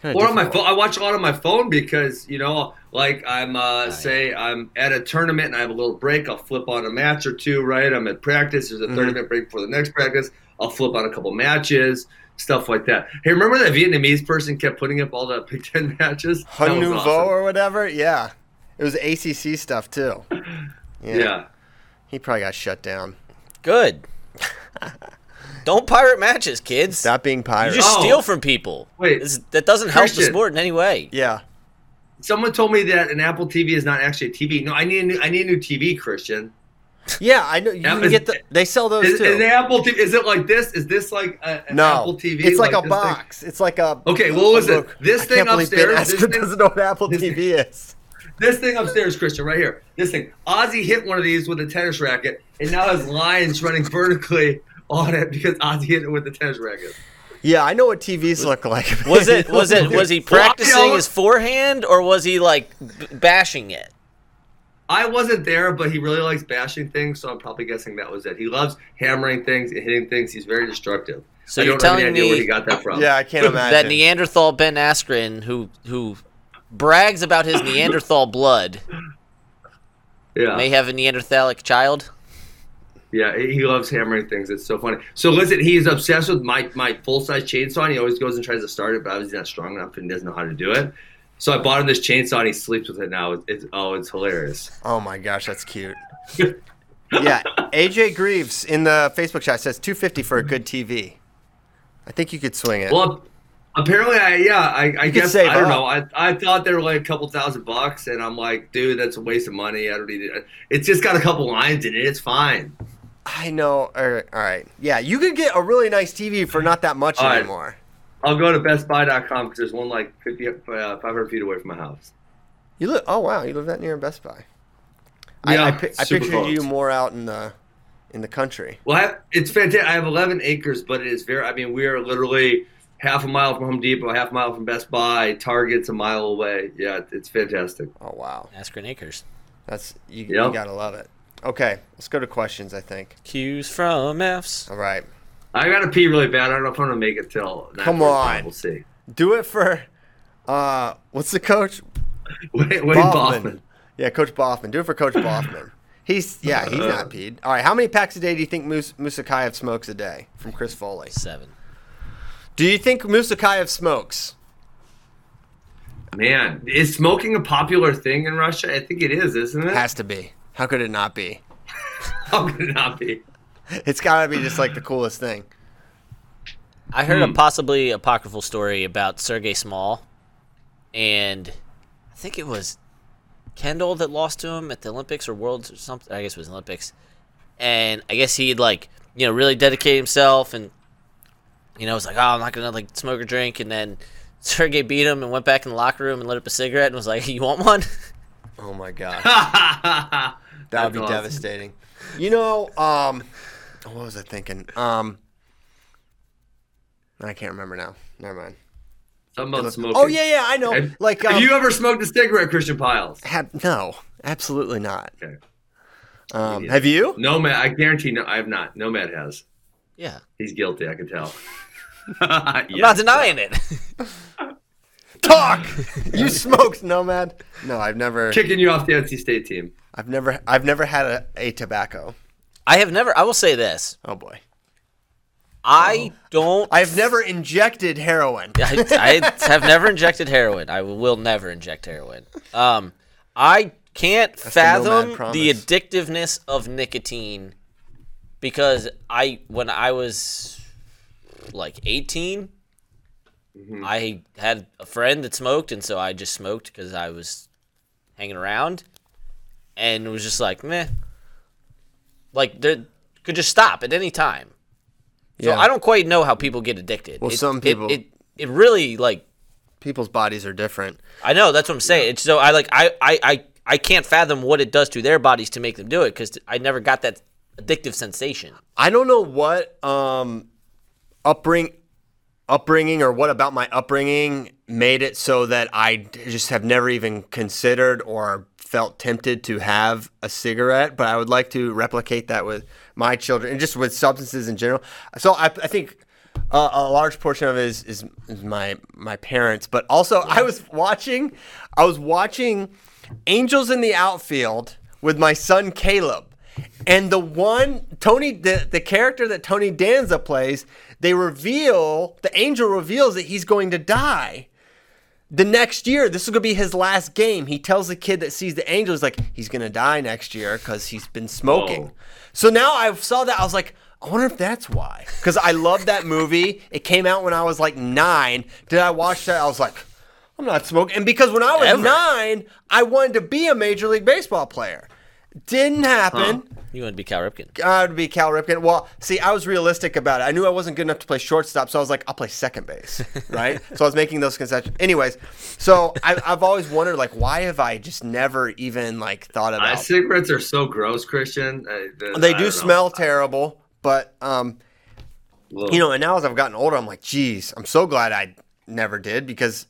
Kinda Or on my phone. I watch a lot on my phone because you know, like I'm uh, say I'm at a tournament and I have a little break. I'll flip on a match or two. Right, I'm at practice. There's a Mm-hmm. 30 minute break before the next practice. I'll flip on a couple matches, stuff like that. Hey, remember that Vietnamese person kept putting up all the Big Ten matches? That Hun was Nouveau awesome. or whatever. Yeah, it was ACC stuff too. *laughs* Yeah. Yeah. he probably got shut down. Good. *laughs* Don't pirate matches, kids. Stop being pirates. you just Oh. steal from people. Wait. This- that doesn't help the sport in any way. yeah, Someone told me that an Apple TV is not actually a TV. No, I need a new, I need a new TV, Christian. *laughs* yeah. I know you Yeah, can is- get the. They sell those Is, too. is an Apple TV? Is it like this? Is this like a, an no, Apple TV? it's like, a this thing? box. It's like a. Okay, what was it? This I thing can't believe Ben upstairs, this thing- doesn't know what Apple this TV is. This thing upstairs, Christian, right here. This thing. Ozzy hit one of these with a tennis racket, and now his line's running vertically on it because Ozzy hit it with the tennis racket. Yeah, I know what TVs look like. *laughs* Was it? Was it? *laughs* Was he practicing his forehand, or was he like bashing it? I wasn't there, but he really likes bashing things, so I'm probably guessing that was it. He loves hammering things and hitting things. He's very destructive. So I you're don't have any telling idea where he got that from. Yeah, I can't *laughs* imagine. that Neanderthal Ben Askren, who who brags about his Neanderthal blood, yeah. may have a Neanderthalic child? Yeah, he he loves hammering things. It's so funny. So listen, he's obsessed with my my full size chainsaw. And he always goes and tries to start it, but obviously not strong enough and doesn't know how to do it. So I bought him this chainsaw and he sleeps with it now. It's, it's oh, it's hilarious. Oh my gosh, that's cute. *laughs* yeah, AJ Greaves in the Facebook chat says 250 for a good TV. I think you could swing it. Well, apparently, I yeah, I, I guess I don't up. know. I I thought they were like a couple thousand bucks, and I'm like, dude, that's a waste of money. I don't need it. It's just got a couple lines in it. It's fine. I know. All right, all right. Yeah, you could get a really nice TV for not that much All right. Anymore. I'll go to BestBuy.com because there's one like 50, uh, 500 feet away from my house. You live? Oh wow, you live that near Best Buy. I, Yeah, I, pi- I super pictured close. you more out in the in the country. Well, I have, it's fantastic. I have 11 acres, but it is very. I mean, we are literally half a mile from Home Depot, half a mile from Best Buy. Target's a mile away. Yeah, it's fantastic. Oh wow, Askren Acres. that's you, Yep. you gotta love it. Okay, let's go to questions. I think. Cues from F's. All right, I got to pee really bad. I don't know if I'm gonna make it till. Come 9:45. on. we'll see. do it for. Uh, what's the coach? Wait, wait, Boffman. Boffman. Yeah, Coach Boffman. Do it for Coach Boffman. He's yeah, he's not peed. All right, how many packs a day do you think Mus- Musukaev smokes a day? From Chris Foley. Seven. Do you think Musukaev smokes? Man, is smoking a popular thing in Russia? I think it is, isn't it? Has to be. How could it not be? *laughs* How could it not be? *laughs* It's got to be just like the coolest thing. I heard Hmm. a possibly apocryphal story about Sergey Smal, and I think it was Kendall that lost to him at the Olympics or Worlds or something. I guess it was Olympics, and I guess he'd like you know really dedicate himself and you know was like oh I'm not gonna like smoke or drink, and then Sergey beat him and went back in the locker room and lit up a cigarette and was like *laughs* you want one? Oh my god, that *laughs* that would be devastating. You know, um, what was I thinking? Um, I can't remember now. Never mind. Something about smoking. Oh yeah, yeah, I know. Have, like, have um, you ever smoked a cigarette, Christian Pyles? have no, absolutely not. Okay. Um, have you? Nomad, I guarantee, no, I have not. Nomad has. yeah, He's guilty. I can tell. *laughs* I'm not denying it. *laughs* Talk. you smoked, Nomad? No, I've never. Kicking you off the NC State team. I've never. I've never had a, a tobacco. I have never. I will say this. Oh boy. I don't. I've never injected heroin. *laughs* I, I have never injected heroin. I will never inject heroin. Um, I can't the fathom nomad the addictiveness of nicotine because I, when I was like 18, Mm-hmm. I had a friend that smoked, and so I just smoked because I was hanging around, and it was just like meh. Like there could just stop at any time. So Yeah. I don't quite know how people get addicted. Well, It- some people- It, it, really like People's bodies are different. I know that's what I'm saying. It's so I like I I I, I can't fathom what it does to their bodies to make them do it because I never got that addictive sensation. I don't know what um upbring upbringing or what about my upbringing made it so that I just have never even considered or felt tempted to have a cigarette, but I would like to replicate that with my children and just with substances in general. So I, I think a large portion of it is, is, is my my parents, but also I was watching, I was watching Angels in the Outfield with my son Caleb, and the one Tony, the the character that Tony Danza plays, they reveal the angel reveals that he's going to die the next year, this is gonna be his last game. He tells the kid that sees the angels like he's gonna die next year because he's been smoking. Whoa. So now I saw that I was like, I wonder if that's why. Because I love that movie. It came out when I was like nine. Did I watch that? I was like, I'm not smoking. And because when I was Ever. nine, I wanted to be a major league baseball player. Didn't happen. You want to be Cal Ripken? I would be Cal Ripken. Well, see, I was realistic about it. I knew I wasn't good enough to play shortstop, so I was like, I'll play second base, *laughs* right? so I was making those concessions. Anyways, so I, I've always wondered, like, why have I just never even like thought Uh, about? cigarettes are so gross, Christian. Uh, the- they I do don't know. smell terrible, but um, Ugh. you know, and now as I've gotten older, I'm like, geez, I'm so glad I never did because,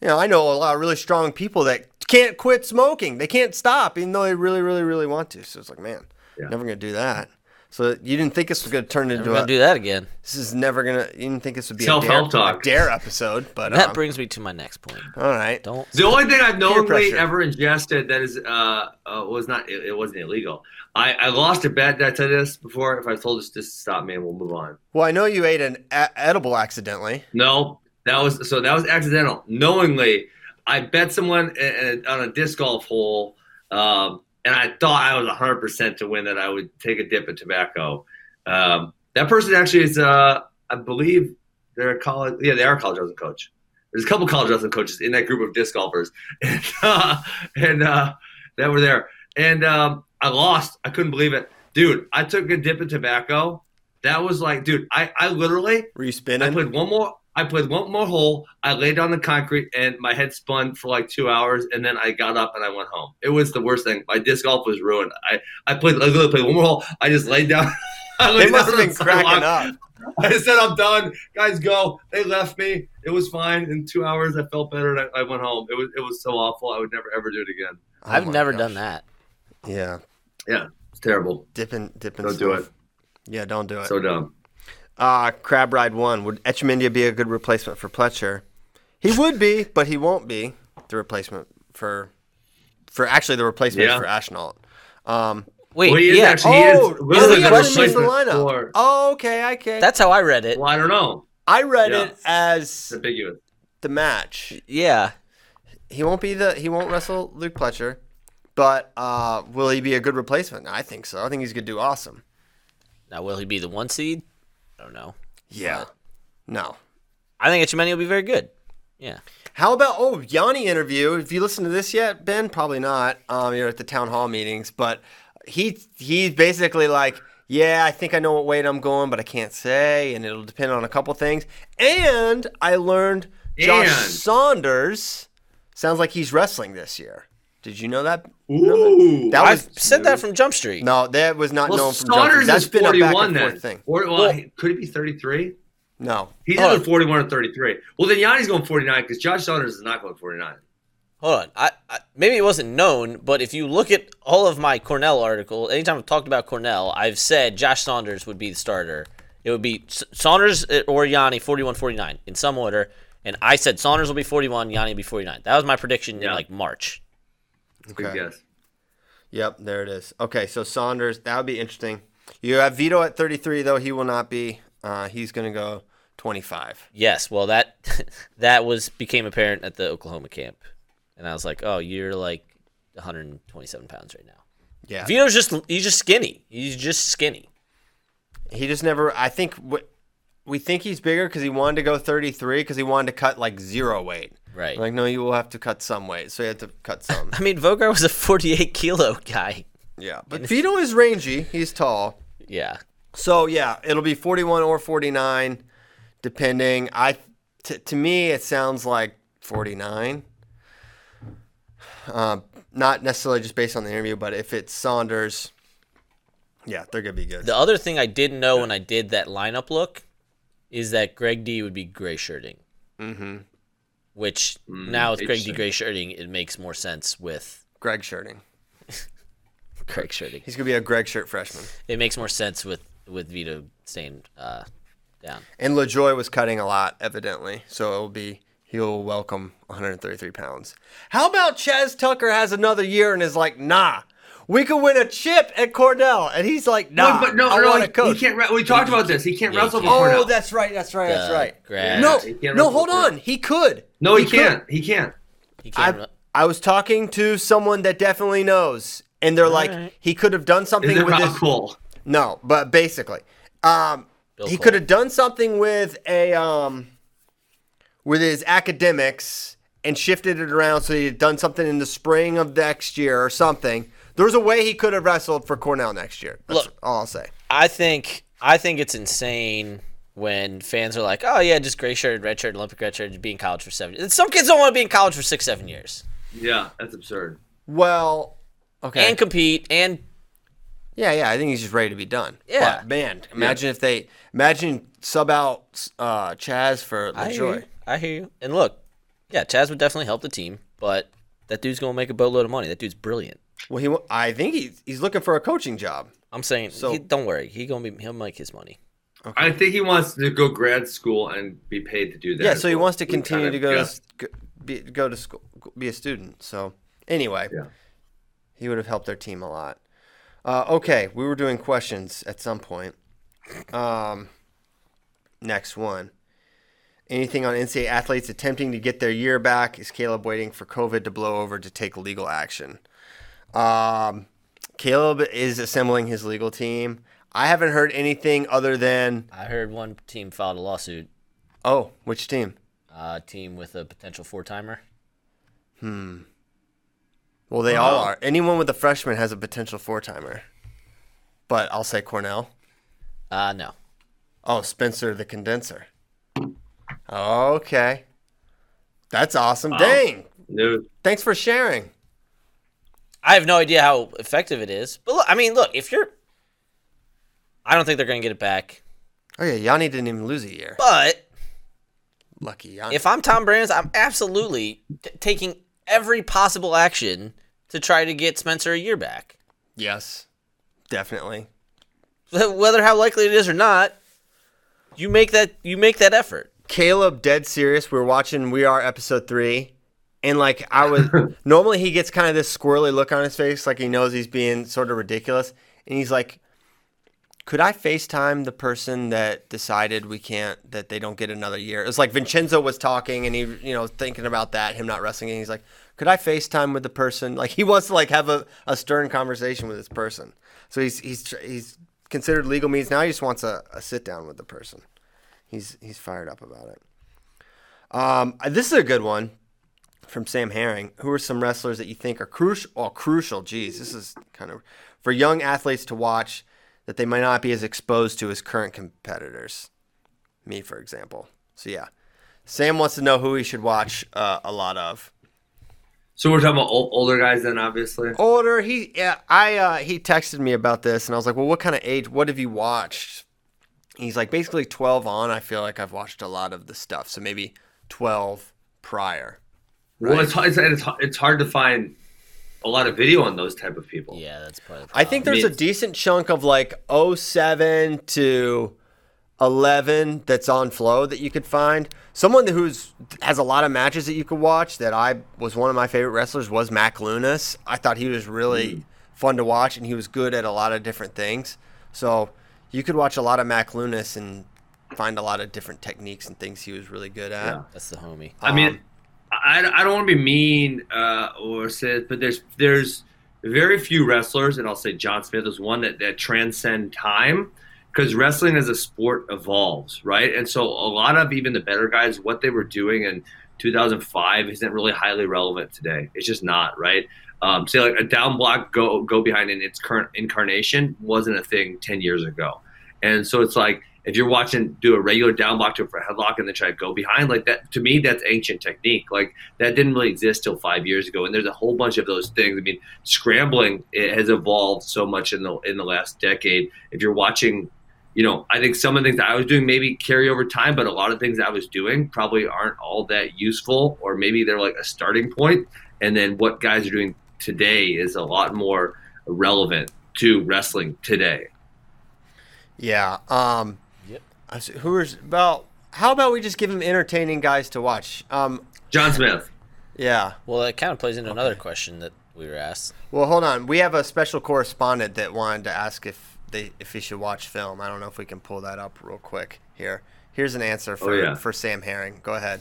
you know, I know a lot of really strong people that can't quit smoking. They can't stop, even though they really, really, really want to. So it's like, man, Yeah. never gonna do that. So you didn't think this was gonna turn We're into gonna a do that again. This is never gonna. You didn't think this would be a Self-help dare, talk. a dare episode, but That um, brings me to my next point. all right. Don't. The only thing I've knowingly pressure. ever ingested that is uh, uh was not it, it wasn't illegal. I, I lost a bet. that I tell you this before? If I told this, just stop me and we'll move on. Well, I know you ate an a- edible accidentally. No, that was so that was accidental. Knowingly, I bet someone uh, uh, on a disc golf hole, um, and I thought I was 100 percent to win that I would take a dip of tobacco. Um, that person actually is, uh, I believe, they're a college. Yeah, they are a college wrestling coach. There's a couple college wrestling coaches in that group of disc golfers, *laughs* and uh, and uh, that were there. And um, I lost. I couldn't believe it, dude. I took a dip of tobacco. That was like, dude, I, I literally Were you spinning? I played one more. I played one more hole. I laid on the concrete and my head spun for like two hours, and then I got up and I went home. It was the worst thing. My disc golf was ruined. I I played. I literally played one more hole. I just laid down. *laughs* I they must down have been the sidewalk. cracking up. I said I'm done. Guys, go. They left me. It was fine. In two hours, I felt better, and I, I went home. It was it was so awful. I would never ever do it again. Oh I've never gosh. done that. Yeah, Yeah. It's terrible. dipping, dipping. Don't do it. Yeah, don't do it. So dumb. Uh, Crab Ride One. Would Etchemindia be a good replacement for Pletcher? He would be, but he won't be the replacement for, for actually the replacement Yeah. for Ashnault. Um, Wait, Well, he is yeah. actually- He is oh, literally oh, he the actually makes the replacement lineup. for- Oh, okay, I okay. That's how I read it. Well, I don't know. I read Yeah. it as It's ambiguous. the match. Yeah. He won't be the he won't wrestle Luke Pletcher, but uh, will he be a good replacement? I think so. I think he's gonna do awesome. Now, will he be the one seed? I don't know. Yeah. No. I think Etchemeni will be very good. Yeah. How about oh Yianni interview? Have you listened to this yet, Ben? Probably not. Um, you're at the town hall meetings, but he he's basically like, yeah, I think I know what weight I'm going, but I can't say, and it'll depend on a couple things. And I learned Josh And- Saunders sounds like he's wrestling this year. Did you know that? Ooh. That was I've said that from Jump Street. no, that was not Well, known from Saunders Jumpers. That's is been a back 41 and then. forth thing. Or, well, he- could it be 33? No, He's Hold either 41 or 33. Well, then Yianni's going 49 because Josh Saunders is not going 49. Hold on. I, I maybe it wasn't known, but if you look at all of my Cornell article, anytime I've talked about Cornell, I've said Josh Saunders would be the starter. It would be Saunders eh, or Yianni 41-49 in some order, and I said Saunders will be 41, Yanni will be 49. That was my prediction in like March. Good Okay. guess. Yep, there it is. Okay, so Saunders, that would be interesting. You have Vito at 33, though. He will not be. Uh, he's going to go 25. Yes, well that *laughs* that was became apparent at the Oklahoma camp, and I was like, oh, you're like 127 pounds right now. Yeah. Vito's just he's just skinny. He's just skinny. He just never, I think, w- we think he's bigger because he wanted to go 33 because he wanted to cut like zero weight. Right. Like, no, you will have to cut some weight. So he had to cut *laughs* some. I mean, Vougar was a 48 kilo guy. yeah. But Vito is rangy. He's tall. Yeah. So yeah, it'll be 41 or 49, depending. I t- to me it sounds like 49. Uh, not necessarily just based on the interview, but if it's Saunders, yeah, they're gonna be good. The other thing I didn't know when I did that lineup look is that Greg D would be gray shirting. mm-hmm. Which Mm, now with Greg D interesting. gray shirting, it makes more sense with Greg shirting. *laughs* Greg shirting. He's gonna be a Greg shirt freshman. It makes more sense with with Vito staying uh, down. And LaJoy was cutting a lot, evidently. So it'll be he'll welcome 133 pounds. How about Chaz Tucker has another year and is like, nah, we could win a chip at Cornell, and he's like, nah, but no, I no, want he, to coach. he can't. re- We talked about this. He can't Yeah, wrestle for can't. oh, Cornell. that's right, that's right, that's right. grad- No, no, hold on, he could. No, he, could. can't. He can't. He can't. I, I was talking to someone that definitely knows, and they're like, right. he could have done something Is with Rob this. Koll? No, but basically, um, he Koll. could have done something with a um, with his academics and shifted it around so he had done something in the spring of next year or something. There's a way he could have wrestled for Cornell next year. That's Look. all I'll say. I think I think it's insane when fans are like, "Oh yeah, just gray shirt, red shirt, Olympic red shirt, be in college for seven. years." Some kids don't want to be in college for six, seven years Yeah, that's absurd. Well, okay, and compete and yeah, yeah. I think he's just ready to be done. Yeah. but, man, imagine if they imagine sub out uh, Chaz for I hear, LaJoy. you. I hear you. And look, yeah, Chaz would definitely help the team, but that dude's gonna make a boatload of money. That dude's brilliant. Well, he, wa- I think he's he's looking for a coaching job. I'm saying, So- he, don't worry, he gonna be he'll make his money. I think he wants to go grad school and be paid to do that. Yeah, so he well. wants to continue to go yeah. to go- be, go to school, be a student. So anyway, Yeah. he would have helped their team a lot. Uh, okay, we were doing questions at some point. Um, next one. Anything on NCAA athletes attempting to get their year back? Is Caleb waiting for COVID to blow over to take legal action? Um, Caleb is assembling his legal team. I haven't heard anything other than I heard one team filed a lawsuit. oh, which team? Uh, team with a potential four timer. Hmm. Well, they all are. Anyone with a freshman has a potential four timer. But I'll say Cornell. Uh, no. Oh, Spencer the condenser. Okay. That's awesome. Dang. No, Thanks for sharing. I have no idea how effective it is. But look, I mean, look, if you're, I don't think they're gonna get it back. Oh yeah, Yianni didn't even lose a year. But Lucky Yianni. if I'm Tom Brands, I'm absolutely t- taking every possible action to try to get Spencer a year back. yes, definitely. Whether how likely it is or not, you make that you make that effort. Caleb, dead serious. We're watching We Are episode three, and like I was *laughs* normally he gets kind of this squirrely look on his face, like he knows he's being sort of ridiculous, and he's like, "Could I FaceTime the person that decided we can't that they don't get another year?" It was like Vincenzo was talking, and he you know thinking about that him not wrestling, and he's like, "Could I FaceTime with the person?" Like he wants to like have a, a stern conversation with this person. So he's he's he's considered legal means now. He just wants a, a sit down with the person. He's he's fired up about it. Um, this is a good one from Sam Herring. Who are some wrestlers that you think are crucial? Oh, crucial. Geez, this is kind of for young athletes to watch that they might not be as exposed to as current competitors. Me, for example. So yeah, Sam wants to know who he should watch uh, a lot of. So we're talking about ol- older guys then, obviously. Older. He yeah. I uh, he texted me about this, and I was like, well, what kind of age? What have you watched? He's like basically twelve on. I feel like I've watched a lot of the stuff, so maybe twelve prior. Well, it's, it's it's it's hard to find a lot of video on those type of people. Yeah, that's probably. The I think there's a mean- decent chunk of like 07 to 11 that's on flow that you could find. Someone who's has a lot of matches that you could watch that I was one of my favorite wrestlers was Mack Lewnes. I thought he was really fun to watch and he was good at a lot of different things. So you could watch a lot of Mack Lewnes and find a lot of different techniques and things he was really good at. Yeah. that's the homie. I mean, Um, I, I don't want to be mean uh, or say, but there's there's very few wrestlers, and I'll say John Smith is one that that transcend time because wrestling as a sport evolves, right? And so a lot of even the better guys, what they were doing in 2005 isn't really highly relevant today. It's just not, right? Um, say like a down block go go behind in its current incarnation wasn't a thing 10 years ago, and so it's like if you're watching do a regular down block to a headlock and then try to go behind like that to me that's ancient technique. Like that didn't really exist till five years ago and there's a whole bunch of those things. I mean scrambling it has evolved so much in the in the last decade. If you're watching you know i think some of the things i was doing maybe carry over time but a lot of things i was doing probably aren't all that useful or maybe they're like a starting point and then what guys are doing today is a lot more relevant to wrestling today. Yeah. Um, Yep. So Who's about? How about we just give him entertaining guys to watch? Um, John Smith. yeah. Well, that kind of plays into another question that we were asked. Well, hold on. We have a special correspondent that wanted to ask if they if he should watch film. I don't know if we can pull that up real quick here. Here's an answer for yeah. for Sam Herring. Go ahead.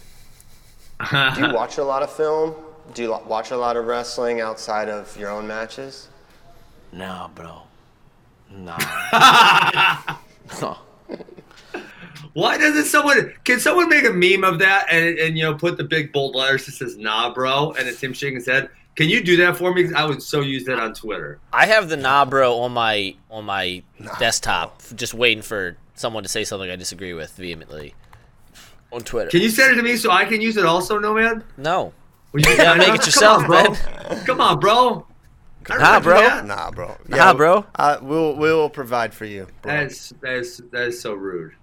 *laughs* Do you watch a lot of film? Do you watch a lot of wrestling outside of your own matches? Nah, bro. Nah. *laughs* *laughs* Why doesn't someone? Can someone make a meme of that and, and you know put the big bold letters that says "Nah, bro" and it's him shaking his head? Can you do that for me? I would so use that on Twitter. I have the nah bro on my on my desktop, just waiting for someone to say something I disagree with vehemently on Twitter. Can you send it to me so I can use it also, no man? no, Will you *laughs* Yeah, make it Come yourself, on, bro. Come on, bro. Nah, don't do bro. that. Nah, bro. Nah, bro. Uh, we'll we will provide for you. Bro. That's that's that is so rude.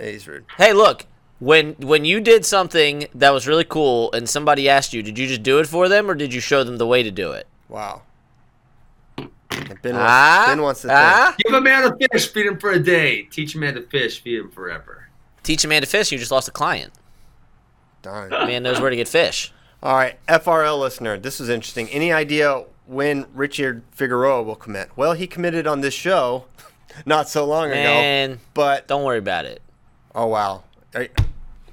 He's rude. Hey, look. When when you did something that was really cool and somebody asked you, did you just do it for them or did you show them the way to do it? Wow. Ben, Ah, wants, ben wants to ah. Give a man a fish, feed him for a day. Teach a man to fish, feed him forever. Teach a man to fish, you just lost a client. think. Darn. Man knows where to get fish. All right, FRL listener, this was interesting. Any idea when Richard Figueroa will commit? Well, he committed on this show *laughs* not so long ago. Man, But don't worry about it. Oh wow, Are-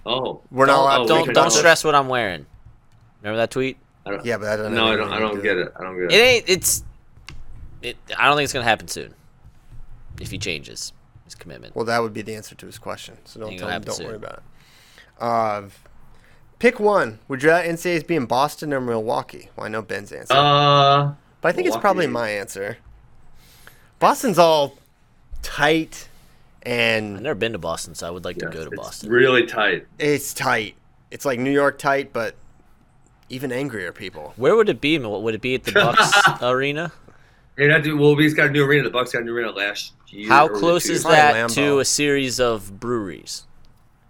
Oh, We're not allowed oh, to Don't talk don't stress what I'm wearing. Remember that tweet? I don't, yeah, but that doesn't. no, I have don't. I don't to get do- it. I don't get It it. ain't. It's. It. I don't think it's gonna happen soon. If he changes his commitment. Well, that would be the answer to his question. So don't tell him. Don't soon. worry about it. Uh, pick one. Would you rather NCAAs be in Boston or Milwaukee? Well, I know Ben's answer, Uh, but I think it's probably my answer. Boston's all tight I've never been to Boston, so I would like yes, to go to it's Boston. really tight. it's tight. It's like New York tight, but even angrier people. Where would it be? What would it be at the Bucks *laughs* arena? And I do. Well, he's got a new arena. The Bucks got a new arena last year. How close is that to a series of breweries?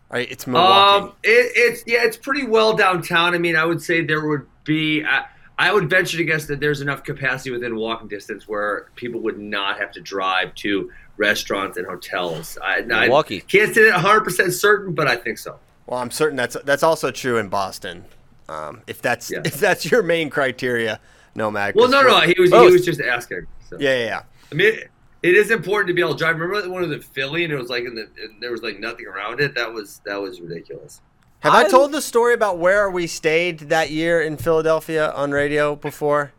All right, it's Milwaukee. Um, it, it's yeah, it's pretty well downtown. I mean, I would say there would be. I, I would venture to guess that there's enough capacity within walking distance where people would not have to drive to restaurants and hotels. I, Milwaukee. I can't say that 100 percent certain, but I think so. well, I'm certain that's that's also true in Boston. Um, if that's Yeah. if that's your main criteria, no, Mag. Well, no, no, he was Both. he was just asking. So. Yeah, yeah, yeah. I mean, it, it is important to be able to drive. Remember when it was in Philly and it was like in the and there was like nothing around it. That was that was ridiculous. Have I, I- told the story about where we stayed that year in Philadelphia on radio before?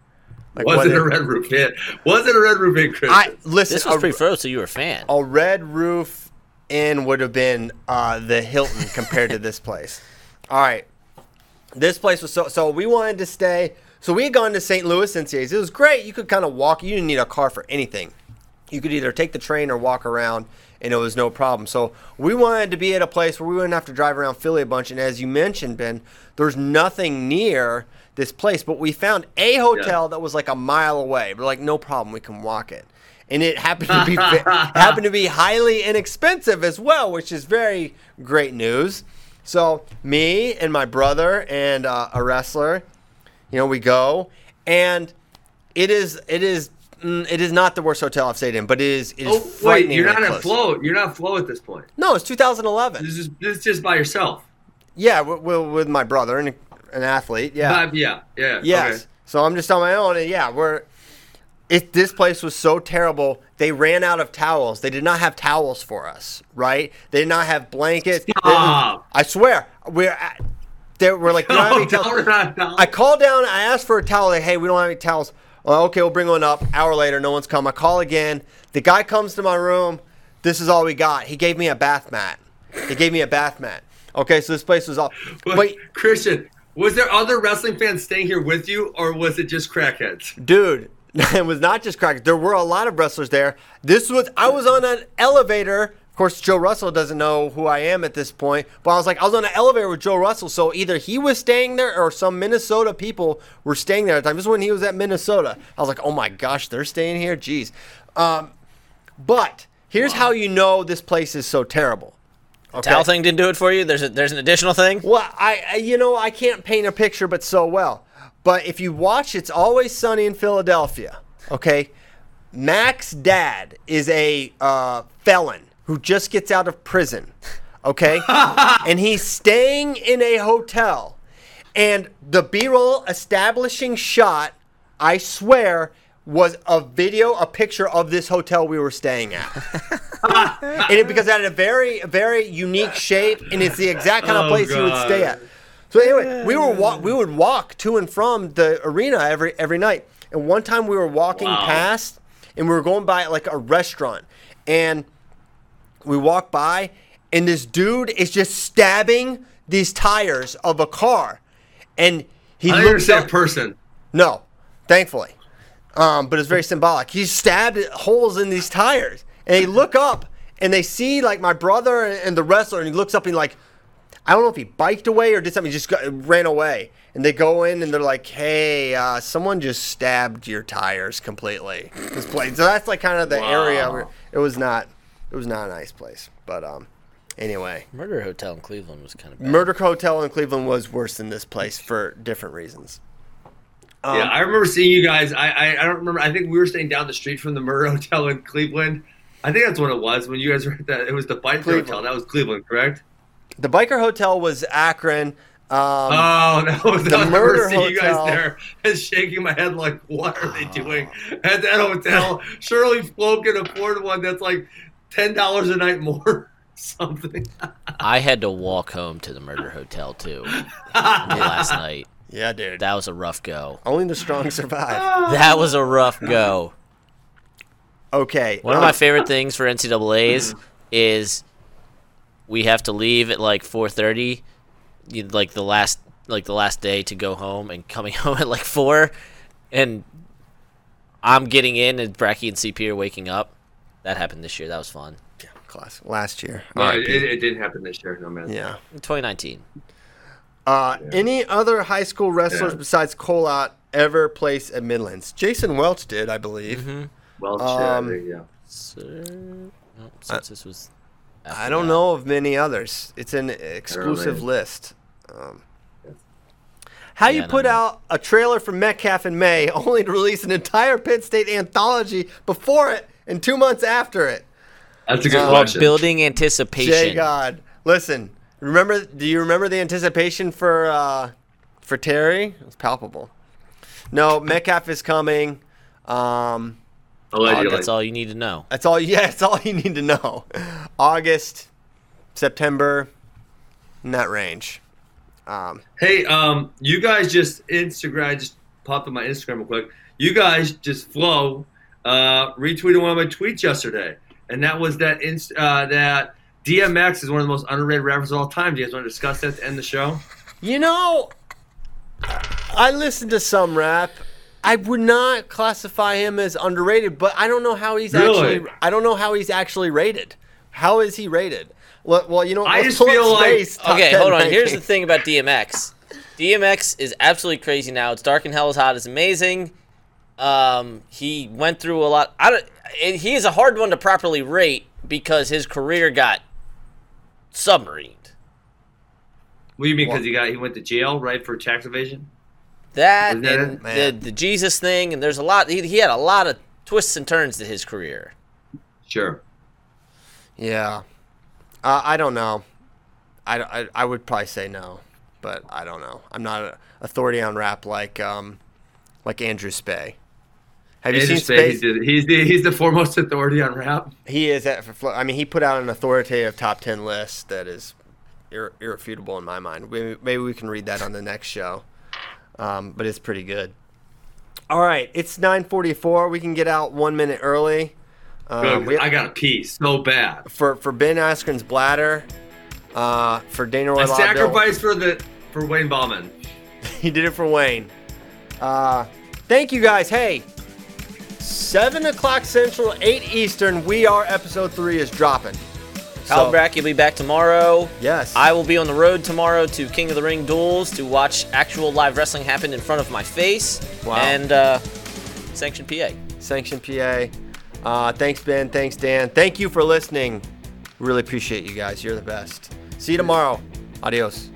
Like was it a red roof inn? Was it a red roof inn, Chris? I listen. This was a, pre-froze, so you were a fan. a red roof inn would have been uh, the Hilton compared to this place. *laughs* All right, this place was so. So we wanted to stay. So we had gone to St. Louis NCAs. It was great. You could kind of walk. You didn't need a car for anything. You could either take the train or walk around, and it was no problem. So we wanted to be at a place where we wouldn't have to drive around Philly a bunch. And as you mentioned, Ben, there's nothing near this place, but we found a hotel that was like a mile away. We're like, no problem, we can walk it. And it happened to be *laughs* happened to be highly inexpensive as well, which is very great news. So me and my brother and uh, a wrestler, you know, we go, and it is it is mm, it is not the worst hotel I've stayed in, but it is it is oh wait, you're not frighteningly at flow. You're not flow at this point. No, it's 2011. This is this is just by yourself. Yeah, with my brother and an athlete. Yeah. Yeah, yeah. Yes. okay. So I'm just on my own, and yeah, we're. It, this place was so terrible. They ran out of towels. They did not have towels for us, right? They did not have blankets. They- Stop. I swear, we're at, they we're like, we don't have No, towels. don't run down. I called down. I asked for a towel. Like, hey, we don't have any towels. Well, okay, we'll bring one up. Hour later, no one's come. I call again. The guy comes to my room. This is all we got. He gave me a bath mat. He gave me a bath mat. Okay, so this place was all. Wait, Christian, was there other wrestling fans staying here with you, or was it just crackheads? dude *laughs* it was not just crackheads. there were a lot of wrestlers there. This was i was on an elevator. Of course joe russell doesn't know who i am at this point but i was like i was on an elevator with joe russell. So either he was staying there or some minnesota people were staying there at the time. This is when he was at minnesota. I was like oh my gosh they're staying here? Jeez. Um, but here's how you know this place is so terrible okay? Towel thing didn't do it for you. There's a, there's an additional thing. Well, I, I you know I can't paint a picture, but so well. But if you watch, it's always sunny in Philadelphia. Okay, Mac's dad is a uh, felon. who just gets out of prison, okay? *laughs* and he's staying in a hotel. And the B roll establishing shot, I swear, was a video, a picture of this hotel we were staying at. *laughs* and it, because it had a very, very unique shape, and it's the exact kind of Oh, place you would stay at. So anyway, we were wa- we would walk to and from the arena every every night. And one time we were walking Wow. past, and we were going by like a restaurant, and we walk by, and this dude is just stabbing these tires of a car, and he I looks understand up. person. No, thankfully. Um, but it's very symbolic. He stabbed holes in these tires. And they look up and they see like my brother and, the wrestler, and he looks up and he like, I don't know if he biked away or did something, he just got, ran away. And they go in and they're like, hey, uh, someone just stabbed your tires completely. This place. So that's like kind of the area where it was not it was not a nice place. But um anyway. Murder Hotel in Cleveland was kind of bad. Murder Hotel in Cleveland was worse than this place for different reasons. Um, yeah, I remember seeing you guys. I, I I don't remember. I think we were staying down the street from the Murder *laughs* Hotel in Cleveland. I think that's what it was when you guys were at that. It was the Biker Cleveland. Hotel. That was Cleveland, correct? The biker hotel was Akron. Um, Oh *laughs* no! I the remember Murder seeing you guys there and shaking my head like, "What are they doing at that hotel?" Surely Flo can afford one that's like ten dollars a night more, *laughs* something. I had to walk home to the Murder Hotel too last night. Yeah, dude. That was a rough go. Only the strong survive. *laughs* That was a rough go. Okay. One of um, my favorite things for NCAA's is we have to leave at like 4:30, you- like the last like the last day to go home, and coming *laughs* home at like four, and I'm getting in, and Bracky and CP are waking up. That happened this year. That was fun. Yeah, class last year. No, All right, it, it, it didn't happen this year. No man. yeah. In 2019. Uh, Any other high school wrestlers Yeah. besides Kolat ever place at Midlands? Jason Welch did, I believe. Welch Um, shit, yeah. So, no, since this was. I don't that. know of many others. It's an exclusive man. list. Um, how you Yeah, no, put no. out a trailer for Metcalf in May, *laughs* only to release an entire Penn State anthology before it and two months after it? That's a good Well, question. building anticipation. Jay anticipation. God, listen. Remember? Do you remember the anticipation for uh, for Terry? It was palpable. No, Metcalf is coming. Um, Allegedly. That's all you need to know. that's all. *laughs* Yeah, that's all you need to know. August, September, in that range. Um, Hey, um, you guys just Instagram I just popped on my Instagram real quick. You guys just flow uh, retweeted one of my tweets yesterday, and that was that inst- uh, that DMX is one of the most underrated rappers of all time. Do you guys want to discuss that to end the show? You know, I listen to some rap. I would not classify him as underrated, but I don't know how he's Really? actually. I don't know how he's actually rated. How is he rated? Well, well you know, I just feel like- Space Okay, hold on. Here's the thing about DMX. DMX is absolutely crazy now. It's dark and hell is hot. It's amazing. Um, he went through a lot. I don't. He is a hard one to properly rate because his career got submarined. What do you mean? Because he got he went to jail right for tax evasion? That that and the, the Jesus thing, and there's a lot. He, he had a lot of twists and turns to his career. Sure. Yeah, uh, I don't know. I, I, I would probably say no, but I don't know. I'm not an authority on rap like um like Andrew Spey. Have you seen Space? he's, the, he's the he's the foremost *laughs* authority on rap. He is at. I mean, he put out an authoritative top ten list that is ir- irrefutable in my mind. Maybe, maybe we can read that on the next show, um, but it's pretty good. All right, it's 9:44. We can get out one minute early. Um, I got a pee so bad. for for Ben Askren's bladder, uh, for Dana Roy A Lauderdale. sacrifice for the for Wayne Ballman. *laughs* He did it for Wayne. Uh, thank you guys. Hey, seven o'clock Central, eight Eastern. We are episode three is dropping. Kyle So- Brack, you'll be back tomorrow. Yes. I will be on the road tomorrow to King of the Ring duels to watch actual live wrestling happen in front of my face. Wow. And uh, Sanction PA. Sanction PA. Uh, thanks, Ben. Thanks, Dan. Thank you for listening. Really appreciate you guys. You're the best. See you tomorrow. Adios.